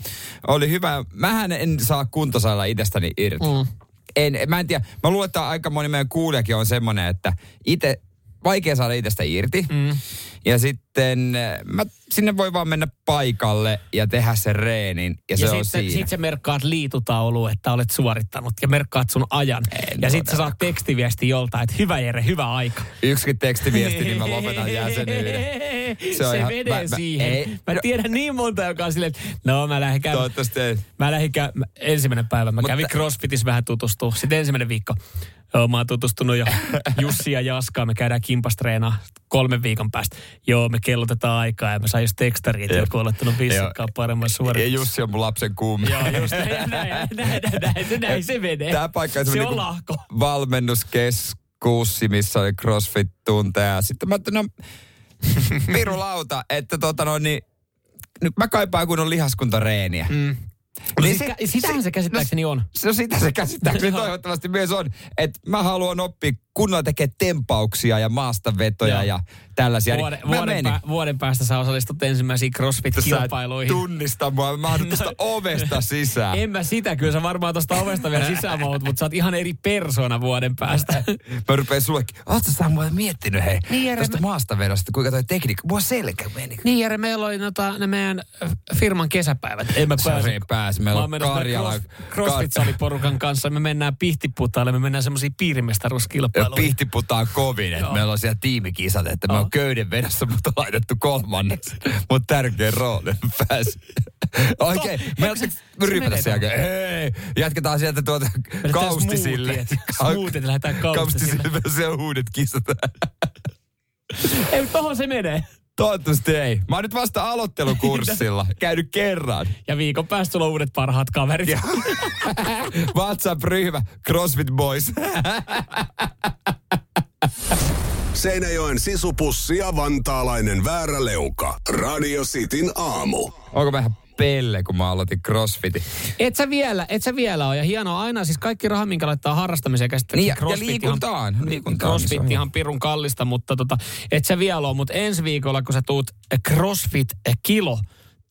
oli hyvä. Mähän en saa kuntosalilla itsestäni irti. Mm. En, mä en tiedä. Mä luulen, että aika moni meidän kuulijakin on semmoinen, että itse vaikea saada itsestä irti. Mm. Ja sitten äh, mä, sinne voi vaan mennä paikalle ja tehdä sen reenin ja, se ja on sitten siinä. sit sä merkkaat liitutaulu, että olet suorittanut ja merkkaat sun ajan. En ja sitten sä saat tekstiviesti joltain, että hyvä Jere, hyvä aika. Yksikin tekstiviesti, niin mä lopetan jäsenyyden. Se, [LAUGHS] Se on se ihan- menee mä- mä- siihen. ei, mä no- tiedän niin monta, joka on silleen, että no mä lähden käymään. Toivottavasti ei. Mä lähdin käy, mä- ensimmäinen päivä, mä Mutta- kävin CrossFitissä vähän tutustua. Sitten ensimmäinen viikko, joo mä oon tutustunut jo Jussi ja Jaskaan, me käydään kimpastreenaa kolmen viikon päästä. Joo, me kellotetaan aikaa ja mä sain just tekstariin, että joku on laittanut vissikkaan paremman Ja suorituksen. Jussi on mun lapsen kuumi. Joo, just näin, näin, näin, näin, se, näin se menee. Tämä paikka on se on niinku lahko. valmennuskeskus, missä oli CrossFit-tunteja. Sitten mä ajattelin, no, pirulauta, että tota noin, niin, nyt mä kaipaan kunnon lihaskuntareeniä. Mm. No siis, kä- sitähän se käsittääkseni on. Se on sitä se käsittääkseni [LAUGHS] toivottavasti myös on, että mä haluan oppia kunnolla tekee tempauksia ja maastavetoja Joo. ja tällaisia. Vuoden, niin vuoden, menin. pää, vuoden päästä sä osallistut ensimmäisiin Sä CrossFit-kilpailuihin. tunnista mua, mä tuosta [LAUGHS] ovesta sisään. En mä sitä, kyllä sä varmaan tuosta ovesta vielä sisään maut, mutta sä oot ihan eri persona vuoden päästä. [LAUGHS] Mä rupean sullekin, ootko sä muuten miettinyt hei, Niin, Jere, tästä mä- maastavedosta, kuinka toi tekniikka, mua selkä meni. Niin Jere, meillä oli nota, ne meidän äh, firman kesäpäivät. En mä Se ei pääse. Meillä Mä on Karjala- cross, CrossFit-saliporukan kanssa. Me mennään pihtiputaalle, me mennään semmoisiin Ja pihti putaan kovin, että meillä on siellä tiimikisat, että me on köyden vedossa, mutta on laitettu kolmanneksi. Mutta tärkeä rooli, pääsi. Oikein, me rypätä sen jälkeen. Hei, jatketaan sieltä tuota kaustisille. Smoothiet, lähdetään kaustisille. Kaustisille, se [LAUGHS] on uudet kisat. Ei, mutta tohon se menee. Toivottavasti ei. Mä oon nyt vasta aloittelukurssilla. [LAUGHS] Käynyt kerran. Ja viikon päästä sulla on uudet parhaat kaverit. [LAUGHS] WhatsApp-ryhmä, CrossFit Boys. Seinäjoen sisupussi ja vantaalainen vääräleuka. Radio Cityn aamu. Onko vähän pelle, kun mä aloitin CrossFitin? Et sä vielä, et sä vielä ole. Ja hienoa aina, siis kaikki raha, minkä laittaa harrastamiseen käsittääkseni. Niin, ja- ja CrossFit liikuntaan. Ihan, Liikuntaan, CrossFit niin se on ihan pirun kallista, mutta tota, et sä vielä ole. Mutta ensi viikolla, kun sä tuut CrossFit kilo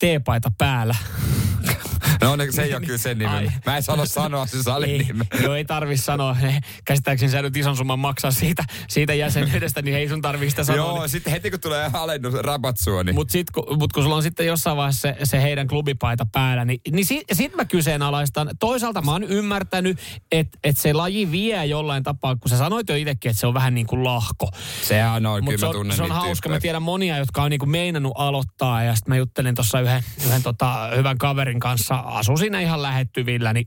teepaita päällä. [LAUGHS] No ne, se ei ole kyllä sen nimi. Mä en sano sanoa se salin ei, nimen. joo, ei tarvi sanoa. Käsittääkseni sä nyt ison summan maksaa siitä, siitä jäsenyydestä, niin ei sun tarvi sitä sanoa. Joo, sitten heti kun tulee alennus rabatsua, niin... Mutta kun, mut kun sulla on sitten jossain vaiheessa se, se heidän klubipaita päällä, niin, niin sit, sit mä kyseenalaistan. Toisaalta mä oon ymmärtänyt, että et se laji vie jollain tapaa, kun sä sanoit jo itsekin, että se on vähän niin kuin lahko. Sehän on, Mutta kyllä se mä on, tunnen se on hauska. tyyppejä. Mä tiedän monia, jotka on niinku meinannut aloittaa. Ja sitten mä juttelin tuossa yhden, yhden tota, hyvän kaverin kanssa. Asu siinä ihan lähettyvillä, niin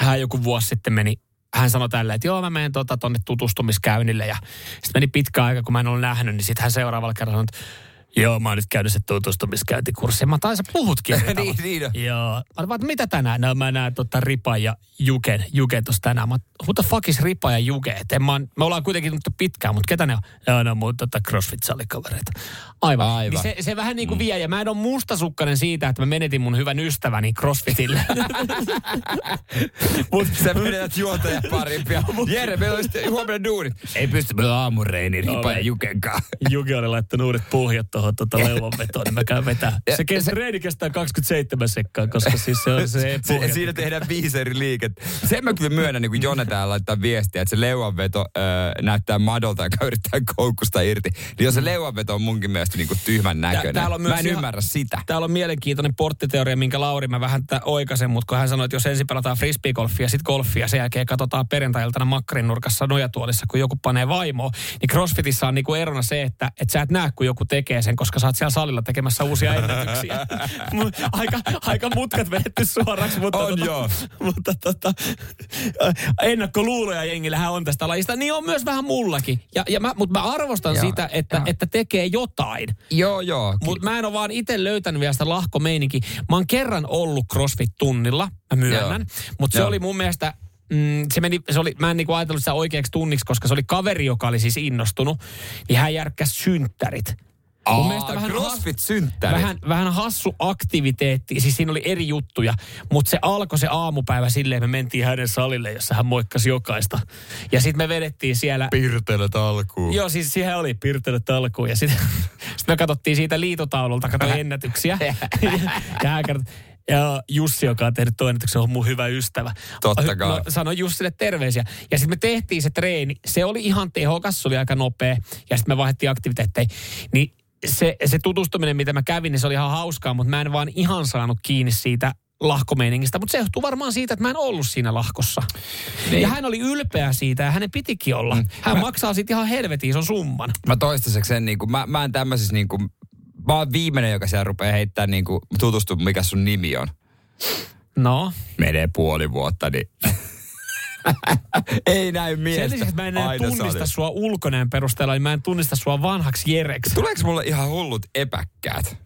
hän joku vuosi sitten meni hän sanoi tälleen, että joo, mä menen tota, tonne tutustumiskäynnille. Ja sitten meni pitkä aika, kun mä en ollut nähnyt, niin sitten hän seuraavalla kerralla sanoi, että joo, mä oon nyt käynyt se tutustumiskäyntikurssi. Mä taisin puhutkin. [LAUGHS] Niin, niin on. Joo. Mä vaan, mitä tänään? No mä näen tota Ripa ja Juken, Juken tuossa tänään. Mä oon, who the fuck is Ripa ja Juke? Et en mä, oon- me ollaan kuitenkin nyt pitkään, mutta ketä ne on? Joo, on mun tota CrossFit-salikavereita. Aivan. Aivan. Niin se, se vähän niin kuin vie. Ja mä en ole mustasukkainen siitä, että mä menetin mun hyvän ystäväni CrossFitille. [LAUGHS] Mut sä menetät juontaja parimpia. [LAUGHS] Jere, meillä on sitten huomenna duunit. Ei pysty, meillä on aamureini, Ripa ja Juken kanssa. Juki oli laittanut uudet pohjat tuohon tuota [LAUGHS] leuvanvetoon, niin mä käyn vetää. Se, kes, se- reeni kestää 27 sekkaa, koska siis se on se pohjat. siinä tehdään viisi eri liikettä. Sen mä kyllä myönnän, niin kuin Jone täällä laittaa viestiä, että se leuanveto öö, näyttää madolta, joka yrittää koukusta irti. Niin jos se leuanveto on munkin mielestä niin kuin tyhmän näköinen. täällä on mä myös en ihan- ymmärrä sitä. Täällä on mielenkiintoinen porttiteoria, minkä Lauri mä vähän tätä oikaisen, mutta kun hän sanoi, että jos ensin pelataan frisbeegolfia, sitten golfia, sen jälkeen katsotaan perjantai-iltana makkarin nurkassa nojatuolissa, kun joku panee vaimoa, niin CrossFitissa on niinku erona se, että, että sä et näe, kun joku tekee sen, koska sä oot siellä salilla tekemässä uusia ennätyksiä. [LAUGHS] Aika, aika mutkat vedetty suoraksi, mutta, On tota, joo. mutta tota, ennakkoluuloja jengillähän on tästä lajista. Niin on myös vähän mullakin. Ja, ja mä, mutta mä arvostan Joo, sitä, että, joo. että tekee jotain. Joo, joo. Mutta mä en ole vaan itse löytänyt vielä sitä lahkomeininkiä. Mä oon kerran ollut CrossFit-tunnilla, mä myönnän. Mutta se oli mun mielestä mm, se meni, se oli, mä en niinku ajatellut sitä oikeaksi tunniksi, koska se oli kaveri, joka oli siis innostunut, niin hän järkkäsi synttärit. Mun Aa, mielestä vähän CrossFit-synttärit. Vähän, vähän hassu aktiviteetti, siis siinä oli eri juttuja, mutta se alkoi se aamupäivä silleen, me mentiin hänen salille, jossa hän moikkasi jokaista. Ja sitten me vedettiin siellä... Pirtelöt alkuun. Joo, siis siihen oli pirtelöt alkuun ja sitten [LAUGHS] sit me katsottiin siitä liitotaululta, katsoin ennätyksiä. [LAUGHS] [LAUGHS] ja hän kertoi, ja Jussi, joka on tehnyt tuon ennätyksen, on mun hyvä ystävä. Totta kai. No, sano Jussille terveisiä. Ja sitten me tehtiin se treeni. Se oli ihan tehokas, se oli aika nopea. Ja sitten me vaihdettiin aktiviteetteja. Niin se, se tutustuminen, mitä mä kävin, niin se oli ihan hauskaa, mutta mä en vaan ihan saanut kiinni siitä lahkomeiningistä. Mutta se johtuu varmaan siitä, että mä en ollut siinä lahkossa. Niin. Ja hän oli ylpeä siitä ja hänen pitikin olla. Mm. Hän mä... maksaa siitä ihan helvetin ison summan. Mä toistaiseksi sen, niin kuin, mä, mä en tämmöisessä niin kuin, mä oon viimeinen, joka siellä rupeaa heittää niin kuin, tutustu, mikä sun nimi on. No. Menee puoli vuotta, niin [LAUGHS] ei näy miestä. Sen lisäksi, mä en Aina tunnista salissa. sua ulkoneen perusteella, niin mä en tunnista sua vanhaksi Jereksi. Tuleeko mulle ihan hullut epäkkäät?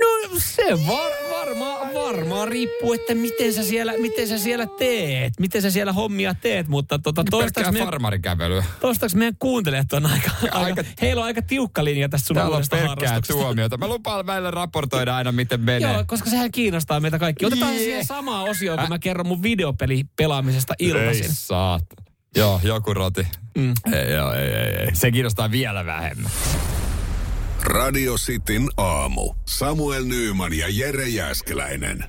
No se var, varmaan varmaa riippuu, että miten sä, siellä, miten sä siellä teet. Miten sä siellä hommia teet, mutta tota, toistaiseksi meidän, farmarikävelyä. toistaiseksi meidän kuuntelijat on aika, aika, Aika- heillä on aika tiukka linja tästä sun uudesta harrastuksesta. tuomiota. Mä lupaan välillä raportoida aina, miten menee. Joo, koska sehän kiinnostaa meitä kaikki. Otetaan yeah. siihen samaa osioon, kun mä kerron mun videopeli pelaamisesta iltaisin. Ei saat. Joo, joku roti. Mm. Ei, joo, ei, ei, ei. Se kiinnostaa vielä vähemmän. Radio Cityn aamu. Samuel Nyyman ja Jere Jäskeläinen.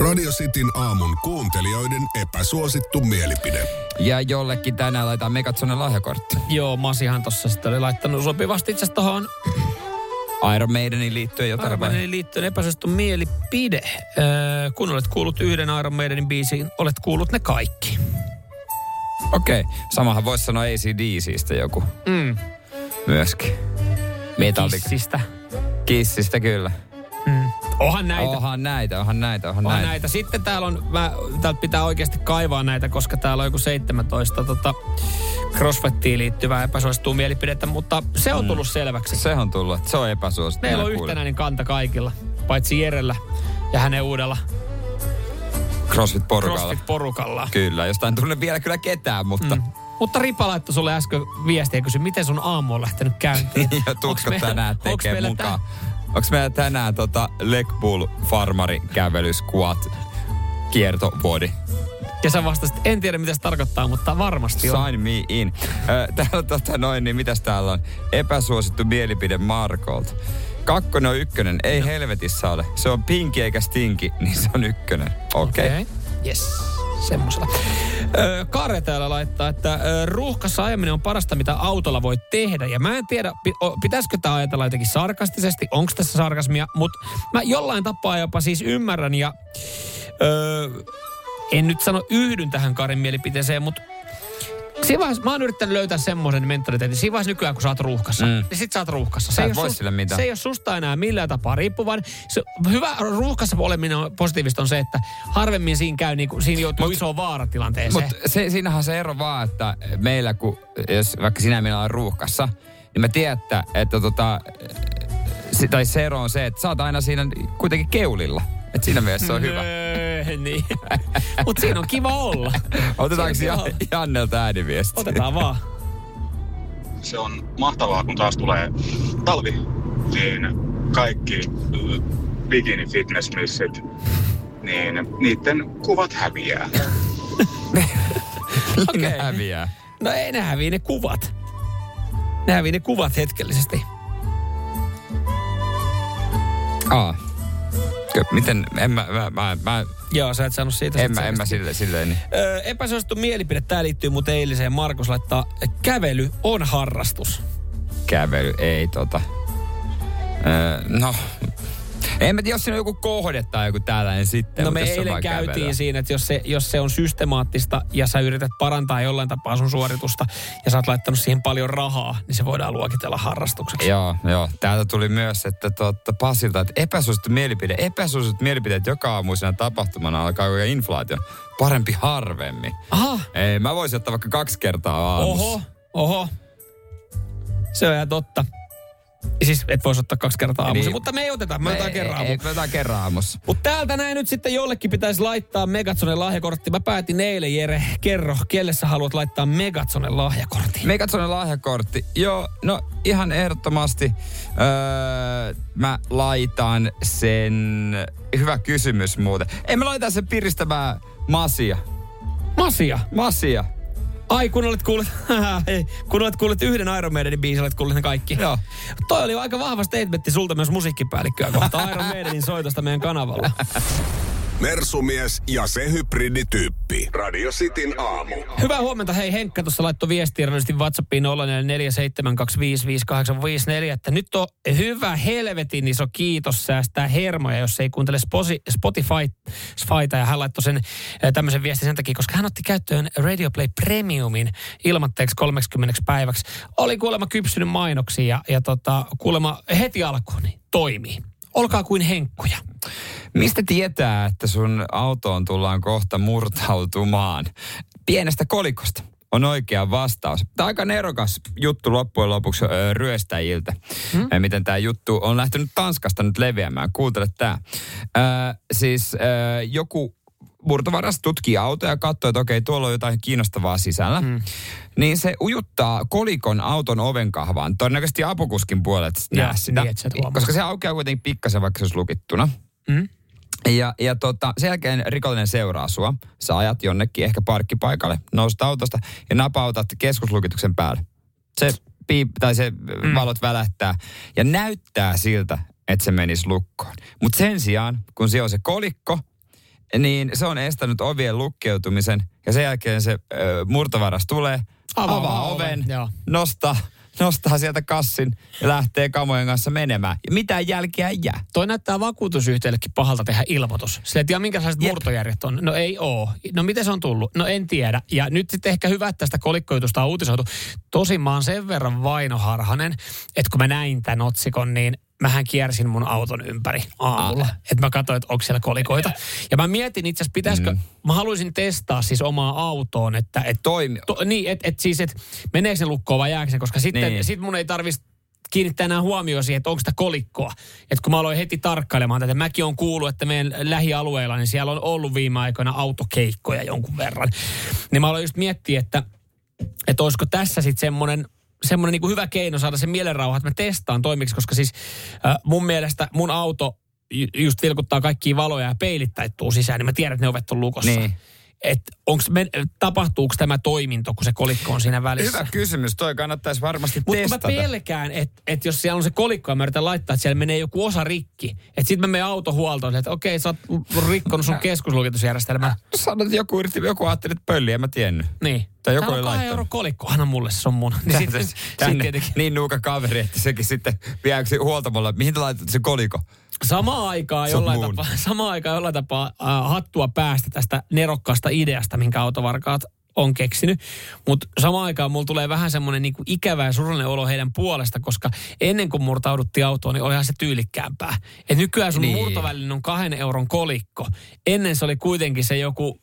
Radio Cityn aamun kuuntelijoiden epäsuosittu mielipide. Ja jollekin tänään laitetaan Megatsonen lahjakortti. Joo, Masihan tossa sitten oli laittanut sopivasti itse asiassa tohon Iron Maidenin liittyen jotain Iron? Maidenin liittyen epäsuosittu mielipide. Öö, kun olet kuullut yhden Iron Maidenin biisin, olet kuullut ne kaikki. Okei. Okay. Samahan voisi sanoa ACDCistä joku Mm. myöskin. Metallica. Kissistä. Kissistä kyllä. Mm. Onhan näitä. Onhan näitä, onhan näitä, Onhan näitä. näitä. Sitten täällä on, mä, täältä pitää oikeasti kaivaa näitä, koska täällä on joku 17 tota, crossfittiin liittyvää epäsuosittua mielipidettä, mutta se on tullut selväksi. Se on tullut. Se on epäsuosittu. Meillä on yhtenäinen kanta kaikilla, paitsi Jerellä ja hänen uudella CrossFit-porukalla. CrossFit-porukalla. Kyllä, jostain tunne vielä kyllä ketään, mutta... Mm. Mutta Ripa laittoi sulle äsken viestiä ja kysyi, miten sun aamu on lähtenyt käyntiin. [LAUGHS] ja tutko tänään tekee mukaan? Onko meillä tänään tota Leg Bull Farmari kävely squat kiertovodi? Ja sä vastasit, en tiedä mitä se tarkoittaa, mutta varmasti on. Sign me in. Täällä on tota noin, niin mitäs täällä on? Epäsuosittu mielipide Markolta. Kakkonen on ykkönen, ei helvetissä ole. Se on pinki eikä stinki, [LAUGHS] niin se on ykkönen. Okei. Okay. Okei. Yes. Semmoisella. Öö, Kare täällä laittaa, että ruuhkassa ajaminen on parasta, mitä autolla voi tehdä. Ja mä en tiedä, pitäisikö tämä ajatella jotenkin sarkastisesti, onko tässä sarkasmia, mutta mä jollain tapaa jopa siis ymmärrän ja öö, en nyt sano yhdyn tähän Karin mielipiteeseen, mutta Siinä vaiheessa, mä oon yrittänyt löytää semmoisen mentaliteetin. Siinä vaiheessa nykyään, kun sä oot ruuhkassa, mm. niin sit sä oot ruuhkassa. Sä et ei voi sille mitään. Se ei ole susta enää millään tapaa riippuvainen. Se, hyvä ruuhkassa oleminen on positiivista on se, että harvemmin siinä käy, niin kuin, siinä joutuu Mut- isoon vaaratilanteeseen. Mutta se, siinähän on se ero vaan, että meillä, kun, jos vaikka sinä minä ollaan ruuhkassa, niin mä tiedän, että, että tota, se, tai se ero on se, että sä oot aina siinä kuitenkin keulilla. Että siinä mielessä se on hyvä. [LAUGHS] Niin. Mutta siinä on kiva olla. Otetaanko Siinä on ja, kiva olla. Jannelta ääniviesti? Otetaan vaan. se on mahtavaa, kun taas tulee talvi, niin kaikki äh, bikini fitness missit, niin niiden kuvat häviää. [LAUGHS] Niin Okei. ne häviää. No ei, ne hävii ne kuvat. Ne hävii ne kuvat hetkellisesti. Aa. Miten, en mä, mä, mä, mä Joo, sä et saanut siitä. en mä, en mä sille, silleen, niin. Öö, epäsuosittu mielipide, tämä liittyy muuten eiliseen. Markus laittaa, kävely on harrastus. kävely, ei tota. Öö, no, en mä tiedä, jos siinä on joku kohde tai joku tällainen sitten. No me eilen käytiin kävelyä. siinä, että jos se, jos se on systemaattista ja sä yrität parantaa jollain tapaa sun suoritusta ja sä oot laittanut siihen paljon rahaa, niin se voidaan luokitella harrastukseksi. Joo, joo. Täältä tuli myös, että totta, Pasilta, että epäsuosittu mielipide, epäsuosittu mielipiteet joka aamuisena tapahtumana alkaa koko ajan inflaation. Parempi harvemmin. Aha, Ei, mä voisin ottaa vaikka kaksi kertaa aamussa. oho, oho. Se on ihan totta. Siis et voisi ottaa kaksi kertaa aamuisin, Niin. mutta me ei oteta, me otetaan kerran aamu. Ei, me otetaan kerran aamussa. Mutta täältä näin nyt sitten jollekin pitäisi laittaa Megatsonen lahjakortti. Mä päätin eilen, Jere, kerro, kelle sä haluat laittaa Megatsonen lahjakortti? Megatsonen lahjakortti. Joo, no ihan ehdottomasti öö, mä laitan sen... Hyvä kysymys muuten. Ei mä laitan sen piristämään masia. Masia. Masia. Ai, kun olet kuullut, [LAUGHS] kun olet kuullut yhden Iron Maidenin biisin, olet kuullut ne kaikki. Joo. Toi oli aika vahva statementti sulta myös musiikkipäällikköä kohta [LAUGHS] Iron Maidenin soitosta meidän kanavalla. [LAUGHS] Mersumies ja se hybridityyppi. Radio Cityn aamu. Hyvää huomenta. Hei Henkka tuossa laittoi viestiä radiosti WhatsAppiin 0447255854, että nyt on hyvä helvetin iso kiitos säästää hermoja, jos ei kuuntele Spotify Spotifyta. Ja hän laittoi sen eh, tämmöisen viestin sen takia, koska hän otti käyttöön Radio Play Premiumin ilmatteeksi 30 päiväksi. Oli kuulemma kypsynyt mainoksia ja, ja tota, kuulemma heti alkuun niin toimii. Olkaa kuin henkkuja. Mistä tietää, että sun autoon tullaan kohta murtautumaan? Pienestä kolikosta on oikea vastaus. Tämä on aika nerokas juttu loppujen lopuksi ö, ryöstäjiltä. Hmm? Miten tämä juttu on lähtenyt Tanskasta nyt leviämään. Kuuntele tämä. siis ö, joku murtovaras tutkii autoja ja katsoo, että okei, tuolla on jotain kiinnostavaa sisällä. Mm. Niin se ujuttaa kolikon auton ovenkahvaan. Todennäköisesti apukuskin puolet näe sitä. niin, koska se aukeaa kuitenkin pikkasen, vaikka se olisi lukittuna. Mm? Ja, ja tota, sen jälkeen rikollinen seuraa sua. Sä ajat jonnekin ehkä parkkipaikalle, nouset autosta ja napautat keskuslukituksen päälle. Se piip, tai se mm. valot välähtää ja näyttää siltä, että se menisi lukkoon. Mutta sen sijaan, kun siellä on se kolikko, niin se on estänyt ovien lukkeutumisen ja sen jälkeen se ö, murtovaras tulee, Avaa avaa, oven, oven, joo. nostaa, nostaa sieltä kassin ja lähtee kamojen kanssa menemään. Ja mitään jälkeä ei jää. Toi näyttää vakuutusyhtiöllekin pahalta tehdä ilmoitus. Sille ei tiedä, minkälaiset Jep. murtojärjet on. No ei oo. No miten se on tullut? No en tiedä. Ja nyt sitten ehkä hyvä, että tästä kolikkoitusta on uutisoitu. Tosin mä oon sen verran vainoharhanen, että kun mä näin tämän otsikon, niin mähän kiersin mun auton ympäri aamulla. Että mä katsoin, että onko siellä kolikoita. Ja mä mietin itse asiassa, pitäisikö, mm. mä haluaisin testaa siis omaa autoon, että... Et, Toimi. to, niin, että et siis, että meneekö se lukkoon vai jääkö se, koska sitten Niin. sit mun ei tarvitsisi kiinnittää enää huomioon siihen, että onko sitä kolikkoa. Että kun mä aloin heti tarkkailemaan tätä, mäkin on kuullut, että meidän lähialueilla, niin siellä on ollut viime aikoina autokeikkoja jonkun verran. Niin mä aloin just miettiä, että, että olisiko tässä sitten semmoinen semmoinen niin hyvä keino saada se mielenrauha, että mä testaan toimiksi, koska siis äh, mun mielestä mun auto ju- just vilkuttaa kaikkia valoja ja peilit taittuu sisään, niin mä tiedän, että ne ovet on lukossa. Niin. Että onks me, tapahtuuko tämä toiminto, kun se kolikko on siinä välissä. Hyvä kysymys. Toi kannattaisi varmasti Mutta mä testata. pelkään, että et jos siellä on se kolikko ja mä yritän laittaa, että siellä menee joku osa rikki. Että sitten mä menen autohuoltoon, että okei, sä oot rikkonut sun keskuslukitusjärjestelmän. [LAUGHS] Sanot, että joku, yritti, joku ajatteli, että pölli, en mä tiennyt. Niin. Tai joku ei on kahden laittanut. euro kolikko, anna mulle, se on mun. [LAUGHS] Niin sit, Tänne, sit tietenkin. niin nuuka kaveri, että sekin sitten viääksi huoltamolla. Mihin te laitatte se koliko? Samaan aikaan Se on jollain mun. tapaa, [LAUGHS] samaan aikaan jollain tapaa äh, hattua päästä tästä nerokkaasta ideasta, minkä autovarkaat on keksinyt. Mutta samaan aikaan mulla tulee vähän semmoinen niinku ikävä ja surullinen olo heidän puolesta, koska ennen kuin murtauduttiin autoon, niin olihan se tyylikkäämpää. Et nykyään sun Niin. murtovälinen on kahden euron kolikko. Ennen se oli kuitenkin se joku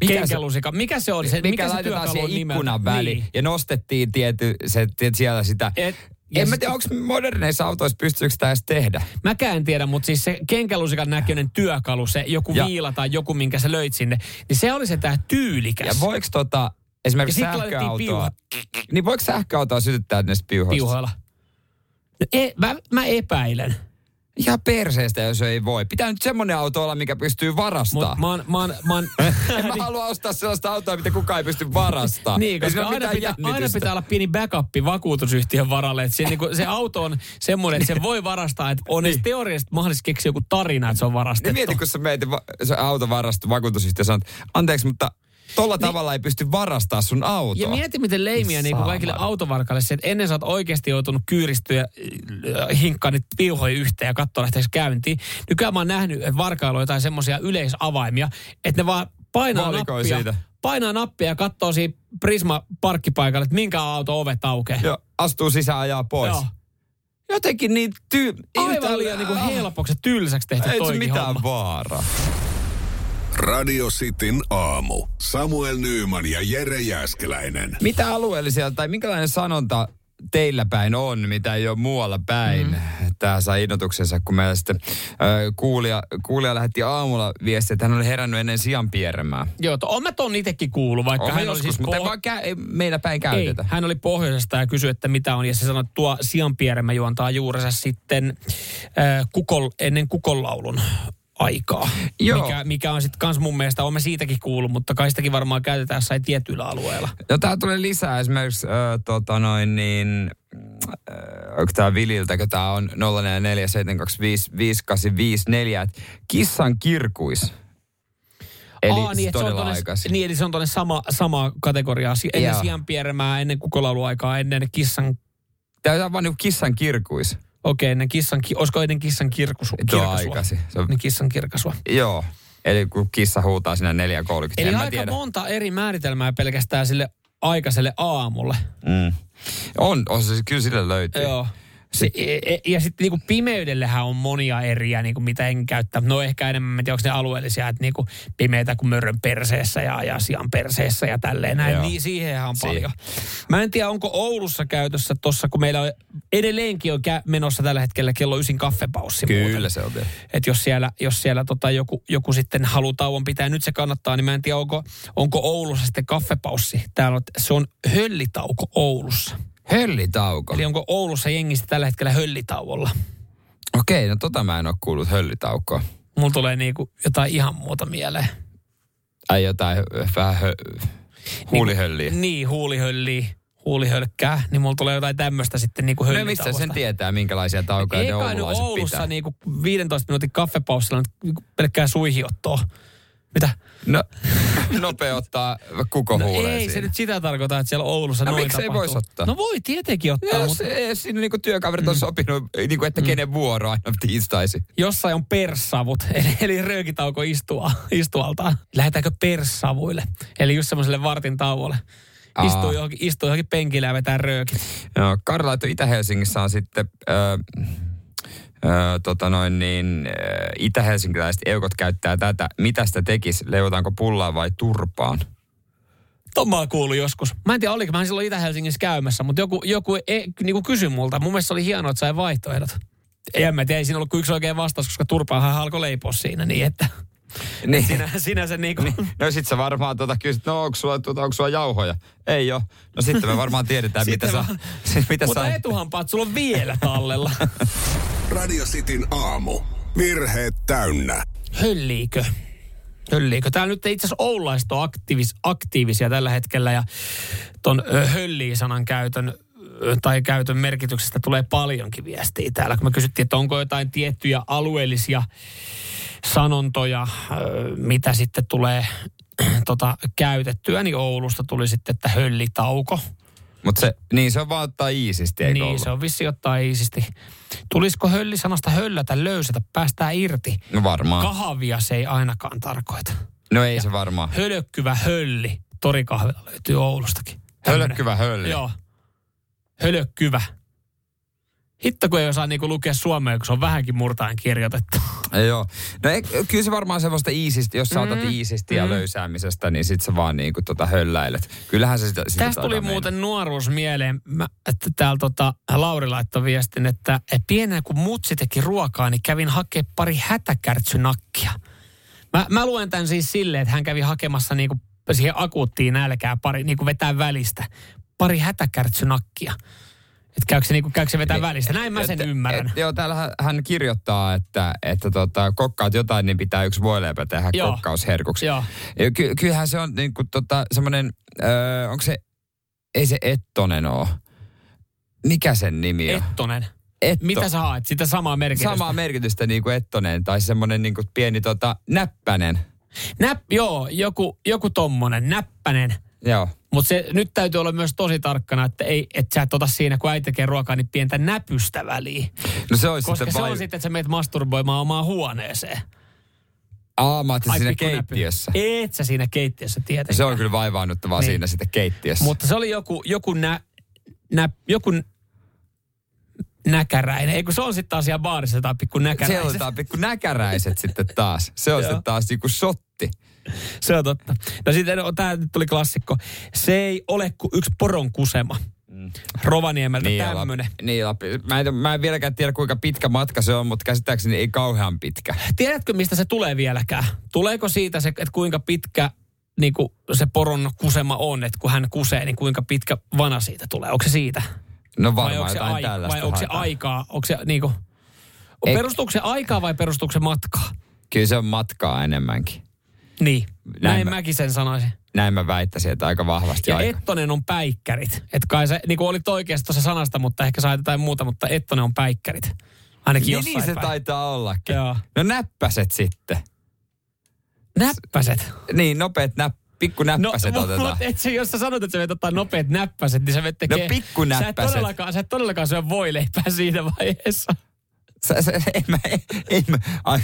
Mikä se-. Mikä se oli? Se, mikä, mikä se laitetaan siihen ikkunan väliin. Niin. Ja nostettiin tiety, se, tiety, siellä sitä. Et- en mä tiedä, onko moderneissa autoissa pystyykö sitä edes tehdä. Mäkään en tiedä, mutta siis se kenkälusikan näköinen työkalu, se joku Ja- viila tai joku, minkä sä löit sinne, niin se oli se tää tyylikäs. Ja voiko tota, esimerkiksi Ja sähköautoa, niin voiko sähköautoa sytyttää näistä piuhoista? piuhoilla. No, e, mä, mä epäilen. Ihan perseestä, jos ei voi. Pitää nyt semmoinen auto olla, mikä pystyy varastamaan. mä oon, mä oon, mä oon, [LAUGHS] En mä halua ostaa sellaista autoa, mitä kukaan ei pysty varastamaan. niin, koska aina pitää, aina pitää olla pieni backup vakuutusyhtiön varalle. Että se, niin se auto on semmoinen, että se voi varastaa, että on edes teoriallisesti mahdollisesti keksiä joku tarina, että se on varastettu. Niin mieti, kun sä meet va- se auto varastu vakuutusyhtiö sanot, anteeksi, mutta tolla tavalla ei pysty varastaa sun autoa. Ja mieti, miten leimiä niin kuin kaikille Saamari. autovarkaille se, että ennen sä oot oikeasti joutunut kyyristyä ja hinkkaa niitä piuhoja yhteen ja katsoa lähteekö käyntiin. Nykyään mä oon nähnyt, että varkailla on jotain semmoisia yleisavaimia, että ne vaan painaa Valikoi nappia, siitä. painaa nappia ja katsoo siinä Prisma parkkipaikalle, että minkä auto ovet aukeaa. Joo, astuu sisään ajaa pois. Joo. Jotenkin niin tyy... Aivan liian niin helpoksi ja tylsäksi tehty Ei se mitään homma. vaaraa. Radio Cityn aamu. Samuel Nyyman ja Jere Jäskeläinen. Mitä alueellisia tai minkälainen sanonta teillä päin on, mitä ei ole muualla päin. Mm. Tämä sai innotuksensa, kun meillä sitten äh, kuulija, kuulija lähetti aamulla viestiä, että hän oli herännyt ennen sian pieremää. Joo, to, on mä ton itsekin kuullut, vaikka Oon hän joskus, oli siis mutta ei poh- vaan kä- ei meillä päin Ei, käytetä. hän oli pohjoisesta ja kysyi, että mitä on. Ja se sanoi, että tuo sianpieremä juontaa juurensa sitten äh, kukol, ennen kukonlaulun aikaa. Joo. Mikä, mikä on sitten kans mun mielestä, olemme siitäkin kuullut, mutta kai sitäkin varmaan käytetään jossain tietyillä alueilla. No tää tulee lisää esimerkiksi, äh, tota noin niin, äh, onko tää Vililtäkö tää on 0447255854, että kissan kirkuis. Eli Aa, niin, se on tonne, aikaisin. niin, eli se on tuonne sama, sama kategoriaa. Si- Ennen Joo. sianpieremää, ennen kukonlauluaikaa, ennen kissan... Tää on vaan niinku kissan kirkuis. Okei, ennen kissan... ki- Olisiko ennen kissan kirkusu, kirkasua? aikaisin. Se on, Ennen kissan kirkasua. joo. Eli kun kissa huutaa sinne 4.30, Eli en mä aika tiedä. monta eri määritelmää pelkästään sille aikaiselle aamulle. Mm. On, on se kyllä sille löytyy. Joo. Se, e, e, ja sitten niinku pimeydellähän on monia eriä, niinku mitä en käyttää. No ehkä enemmän, mä en tiedä, onko ne alueellisia, että niinku pimeitä kuin mörön perseessä ja, ja sian perseessä ja tälleen näin. Joo. Niin siihenhän on paljon. Mä en tiedä, onko Oulussa käytössä tuossa, kun meillä on edelleenkin on menossa tällä hetkellä kello ysin kaffepaussi. Kyllä muuten. se on. Että jos siellä, jos siellä tota joku, joku sitten haluaa tauon pitää, nyt se kannattaa, niin mä en tiedä, onko, onko Oulussa sitten kaffepaussi. Täällä on, se on höllitauko Oulussa. Höllitauko. Eli onko Oulussa jengistä tällä hetkellä höllitauolla? Okei, no tota mä en ole kuullut höllitaukoa. Mulla tulee niinku jotain ihan muuta mieleen. Ai jotain vähän hö, huulihölliä. Niin, huulihölliä, huulihölkkää, niin mulla tulee jotain tämmöistä sitten niinku No mistä sen tietää, minkälaisia taukoja ne oululaiset Oulussa pitää? niinku 15 minuutin kaffepaussilla niinku pelkkää suihiottoa. Mitä? No, [LAUGHS] nopea ottaa kuko No ei se siinä. nyt sitä tarkoita, että siellä Oulussa No noin miksei tapahtuu. vois ottaa? No voi tietenkin ottaa, Jos mutta mutta... siinä niinku työkaverit on sopinut, niinku, että kenen vuoro aina tiistaisin. jossain on perssavut, [LAUGHS] eli, eli röökitauko istua, istualtaan. Lähdetäänkö perssavuille? Eli just semmoiselle vartin tauolle. Aa. Istuu johonkin, istuu johonkin penkille ja vetää röökit. Joo, Karla, että Itä-Helsingissä on sitten, ö, tota noin niin, itä-helsinkiläiset eukot käyttää tätä. Mitä sitä tekisi? Leivotetaanko pullaa vai turpaan? Oon kuullut joskus. Mä en tiedä, oliko mä silloin Itä-Helsingissä käymässä, mutta joku, joku e, niin kysyi multa. Mun mielestä oli hienoa, että sai vaihtoehdot. En mä tiedä, ei siinä ollut kuin yksi oikea vastaus, koska turpaahan alkoi leipoa siinä niin, että Niin. sinä, sinä se niinku... No sit sä varmaan tuota kysyt, no onko sulla, tuota, onko sulla jauhoja? Ei oo. No sitten me varmaan tiedetään, [LAUGHS] mitä Sitten sä, vaan- [LAUGHS] mitä Mutta sä... etuhampaa, että sulla on vielä tallella. [LAUGHS] Radio Cityn aamu. Virheet täynnä. Hölliikö? Hölliikö? Täällä nyt itse asiassa oululaiset on aktiivis, aktiivisia tällä hetkellä ja ton ö, höllii-sanan käytön tai käytön merkityksestä tulee paljonkin viestiä täällä. Kun me kysyttiin, että onko jotain tiettyjä alueellisia sanontoja, mitä sitten tulee [CLEARS THROAT] tota, käytettyä, niin Oulusta tuli sitten, että höllitauko. Mutta se, niin se on vaan ottaa iisisti, eikö niin, ollut? se on vissi ottaa iisisti. Tulisiko höllisanasta höllätä, löysätä, päästää irti? No varmaan. Kahvia se ei ainakaan tarkoita. no ei se varmaan. Hölökkyvä hölli. Torikahvila löytyy Oulustakin. Hölkkyvä hölli. Joo. Hölökkyvä. Hitto, kun ei osaa niinku lukea suomea, kun se on vähänkin murtaen kirjoitettu. [LAUGHS] Joo. No ei, kyllä se varmaan semmoista iisisti, jos sä otat iisisti ja löysäämisestä, niin sit sä vaan niinku tota hölläilet. Kyllähän se sitä, sitä Tästä tuli taitaa muuten nuoruus mieleen, mä, että täällä tota, Lauri laittoi viestin, että pienenä kun mutsi teki ruokaa, niin kävin hakemaan pari hätäkärtsynakkia. Mä, mä luen tämän siis silleen, että hän kävi hakemassa niinku siihen akuuttiin nälkää pari, niinku vetää välistä. Pari hätäkärtsynakkia. Että käykö se, niinku, käykö se vetää välistä? Näin mä sen Et- ymmärrän. Et, joo, täällä hän- kirjoittaa, että, että tota, kokkaat jotain, niin pitää yksi voileipä tehdä Joo. kokkausherkuksi. Joo. Ky, kyllähän se on niinku tota, semmoinen, öö, onko se, ei se Ettonen oo. Mikä sen nimi on? Ettonen. Etto. Mitä sä haet? Sitä samaa merkitystä. Samaa merkitystä niin kuin Ettonen tai semmoinen niin kuin pieni tota, näppänen. Näp, joo, joku, joku tommonen, näppänen. Joo. Mutta se nyt täytyy olla myös tosi tarkkana, että ei, et sä et ota siinä, kun äiti tekee ruokaa, niin pientä näpystä väliin. No se olisi Koska se vai... on sitten, että sä meet masturboimaan omaan huoneeseen. Aa, mä siinä näpy. keittiössä. Et sä siinä keittiössä tietenkään. Se on kyllä vaivaannuttavaa Niin. siinä sitten keittiössä. Mutta se oli joku, joku, nä, nä, joku näkäräinen. Ei kun se on sitten taas siellä baarissa jotain pikku se näkäräiset. otetaan pikku näkäräiset sitten taas. Se on [LAUGHS] sitten taas niinku sotti. Se on totta. No sitten no, tämä nyt tuli klassikko. Se ei ole kuin yksi poron kusema. Rovaniemeltä Niin, tämmönen. Niin, Lappi. Mä, en, mä en vieläkään tiedä, kuinka pitkä matka se on, mutta käsittääkseni ei kauhean pitkä. Tiedätkö, mistä se tulee vieläkään? Tuleeko siitä se, että kuinka pitkä niin kuin se poron kusema on, että kun hän kusee, niin kuinka pitkä vana siitä tulee? Onko se siitä? No Vai varmaan onko se, jotain ai- tällaista. vai onko se aikaa? Onko se niin kuin, perustuuko se aikaa vai perustuuko se matkaa? Kyllä se on matkaa enemmänkin. Niin, Näin näin, mä- mäkin sen sanoisin. Näin mä väittäisin, että aika vahvasti Ja aika. Ettonen on päikkärit. Että kai se, niin kuin olit oikeassa tuossa sanasta, mutta ehkä sai jotain muuta, mutta Ettonen on päikkärit. Ainakin Niin, jossain niin se päin. taitaa ollakin. Joo. No näppäset sitten. Näppäset. Niin, nopeat näp, pikku No, näppäset otetaan. mutta et se, jos sä sanot, että sä vet ottaa nopeat näppäset, niin sä vet tekee... No, pikkunäppäset. Sä et todellakaan, sä et todellakaan syö voileipää siinä vaiheessa. Sä, sä, ei mä, ei mä, ai,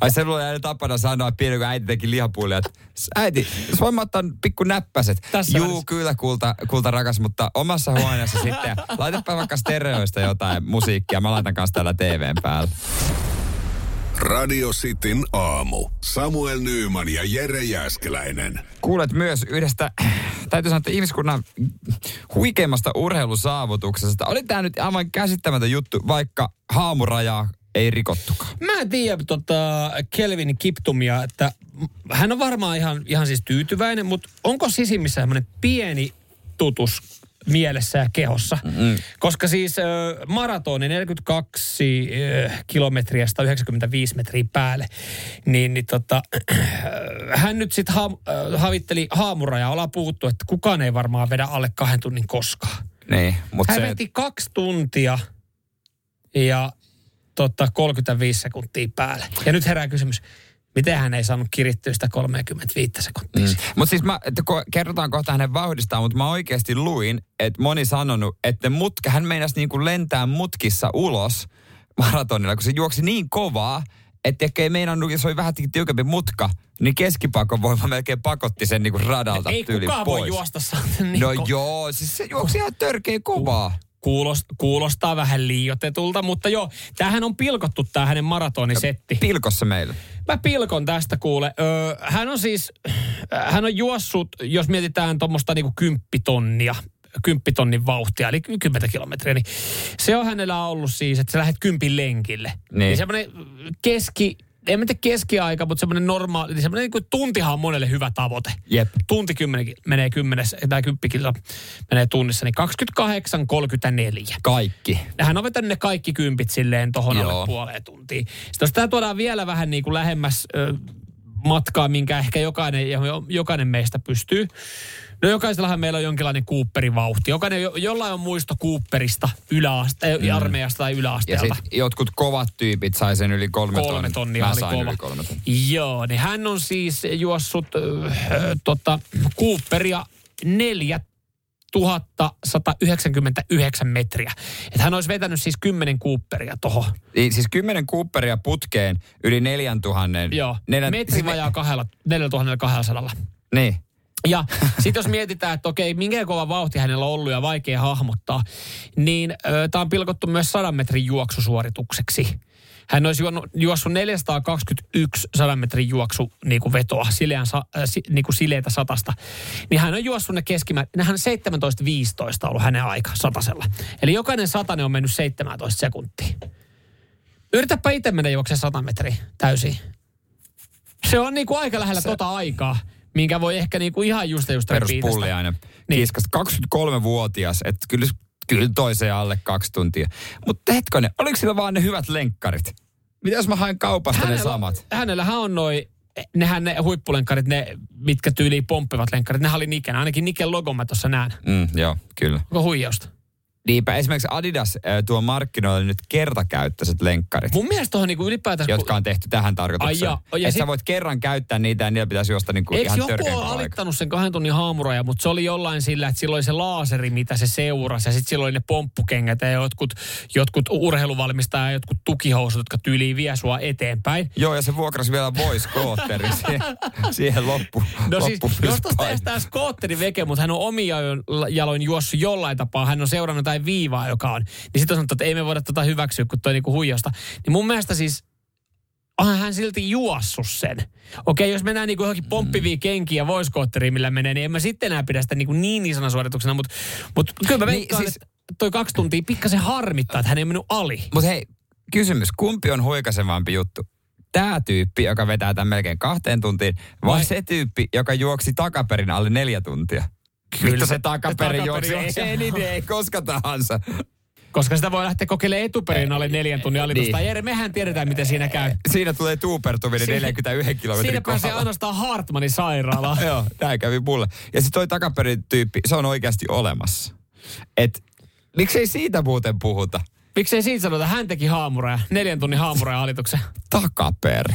ai se mulla jäi tapana sanoa pieni, kun äiti teki lihapuolia, että "S- äiti, voin mä ottaa pikku näppäset. Tässä Juu, välissä. kyllä kulta, kulta rakas, mutta omassa huoneessa sitten. Laitapa vaikka stereoista jotain musiikkia, mä laitan kanssa täällä TVn päällä. Radio Cityn aamu. Samuel Nyyman ja Jere Jäskeläinen. Kuulet myös yhdestä, täytyy sanoa, että ihmiskunnan huikeimmasta urheilusaavutuksesta. Oli tämä nyt aivan käsittämätön juttu, vaikka haamurajaa ei rikottukaan. Mä en tiedä tota Kelvin Kiptumia, että hän on varmaan ihan, ihan siis tyytyväinen, mutta onko sisimmissä semmoinen pieni tutus mielessä ja kehossa? Mm. Koska siis äh, maratoni 42 äh, kilometriä 195 metriä päälle, niin, niin tota, [CLEARS THROAT] hän nyt sitten ha, äh, havitteli haamurajaa. Ollaan puhuttu, että kukaan ei varmaan vedä alle kahden tunnin koskaan. Niin, mutta Hän se... veti kaksi tuntia ja tota, 35 sekuntia päälle. Ja nyt herää kysymys, miten hän ei saanut kirittyä sitä 35 sekuntia? Mm. Mutta siis mä, että ko, kerrotaan kohta hänen vauhdistaan, mutta mä oikeasti luin, että moni sanonut, että mutka, hän meinasi niin kuin lentää mutkissa ulos maratonilla, kun se juoksi niin kovaa, että ehkä ei meinannut, jos oli vähän tiukempi mutka, niin keskipakon voima melkein pakotti sen niin kuin radalta Ei tyyli kukaan pois. voi juosta saa niin No ko- joo, siis se juoksi ihan törkeä kovaa. Kuulost, kuulostaa vähän liiotetulta, mutta joo, tämähän on pilkottu tämä hänen maratonisetti. Pilkossa meillä. Mä pilkon tästä kuule. Öö, hän on siis, hän on juossut, jos mietitään tuommoista niinku kymppitonnia, kymppitonnin vauhtia, eli 10 kilometriä, niin se on hänellä ollut siis, että sä lähdet kympin lenkille. Niin. niin semmoinen keski, en mä tiedä keskiaika, mutta semmoinen normaali, semmoinen niin tuntihan on monelle hyvä tavoite. Jep. Tunti kymmenen menee kymmenes, tai kymppikilta menee tunnissa, niin 28.34. Kaikki. Hän on vetänyt ne kaikki kympit silleen tohon Joo. alle puoleen tuntiin. Sitten jos tämä tuodaan vielä vähän niin kuin lähemmäs ö, matkaa, minkä ehkä jokainen, jokainen meistä pystyy. No jokaisellahan meillä on jonkinlainen Cooperin vauhti. Jokainen, jo, jollain on muisto Cooperista yläaste, mm. armeijasta tai Ja yläasteelta. sitten jotkut kovat tyypit sai sen yli kolme, Kolme tonnia Mä oli sain kova. yli kolme tonnia. Joo, niin hän on siis juossut äh, tota, Cooperia 4199 metriä. Että hän olisi vetänyt siis 10 Cooperia tohon. Niin, siis kymmenen Cooperia putkeen yli neljän tuhannen. Joo, Neljän, metri siis vajaa kahdella, 4200. Niin. Ja sitten jos mietitään, että okei, minkä kova vauhti hänellä on ollut ja vaikea hahmottaa, niin tämä on pilkottu myös 100 metrin juoksusuoritukseksi. Hän olisi juossut 421 100 metrin juoksu niin kuin vetoa, sileän, äh, niin kuin sileitä satasta. Niin hän on juossut ne keskimäärin, nehän 17.15 ollut hänen aika satasella. Eli jokainen satanen on mennyt 17 sekuntia. Yritäpä itse mennä juoksemaan 100 metriä täysin. Se on niin kuin aika lähellä se... tota aikaa, minkä voi ehkä niin kuin ihan just just Peruspulliainen. Niin. Niin. Kiiskas 23-vuotias, että kyllä, kyllä toiseen alle kaksi tuntia. Mutta hetkonen, oliko sillä vaan ne hyvät lenkkarit? Mitä jos mä haen kaupasta ne samat? Hänellähän on noin, nehän ne huippulenkkarit, ne mitkä tyyliin pomppivat lenkkarit, nehän oli Niken. Ainakin Niken logon mä tuossa näen. Mm, joo, kyllä. Onko huijausta? Niinpä esimerkiksi Adidas äh, tuo markkinoille nyt kertakäyttöiset lenkkarit. Mun mielestä tuohon niinku ylipäätänsä... jotka on tehty tähän tarkoitukseen. Ai joo, ja että sit- sä voit kerran käyttää niitä ja niillä pitäisi juosta niinku Eikö ihan joku ole alittanut sen kahden tunnin haamuraja, mutta se oli jollain sillä, että sillä oli se laaseri, mitä se seurasi. Ja sitten sillä oli ne pomppukengät ja jotkut, jotkut urheiluvalmistajat ja jotkut tukihousut, jotka tyyliin vie sua eteenpäin. Joo, ja se vuokrasi vielä voice scooterin [LAUGHS] siihen, siihen loppu, No siis, jos estää skootteri veke, mutta hän on omia jaloin juossut jollain tapaa, hän on seurannut jotain viivaa, joka on, niin sitten on sanottu, että ei me voida tota hyväksyä, kun toi niinku huijausta. Niin mun mielestä siis onhan hän silti juossut sen. Okei, jos mennään niinku johonkin pomppiviin kenkiin ja voice millä menee, niin en mä sitten enää pidä sitä niinku niin isona suorituksena, mutta mut kyllä mä Niin, veikkaan, siis- siis... että toi kaksi tuntia pikkasen harmittaa, että hän ei mennyt ali. Mutta hei, kysymys. Kumpi on huikasevampi juttu? Tämä tyyppi, joka vetää tämän melkein kahteen tuntiin, vai, Vai- se tyyppi, joka juoksi takaperin alle neljä tuntia? Kyllä se- takaperin se juoksi takaperin juoksi. eniten, [LAUGHS] koska tahansa. Koska sitä voi lähteä kokeilemaan etuperin alle neljän tunnin alitusta. Niin. Jere, mehän tiedetään, miten siinä käy. Siinä tulee tuupertuminen Siinä- 41 kilometrin Siinä pääsee kohdalla. ainoastaan Hartmanin sairaalaan. [LAUGHS] Joo, tämä kävi mulle. Ja sitten toi takaperin tyyppi, se on oikeasti olemassa. Et miksei siitä muuten puhuta? Miksei siitä sanota, hän teki haamureja, neljän tunnin haamureja alituksen. Takaperi.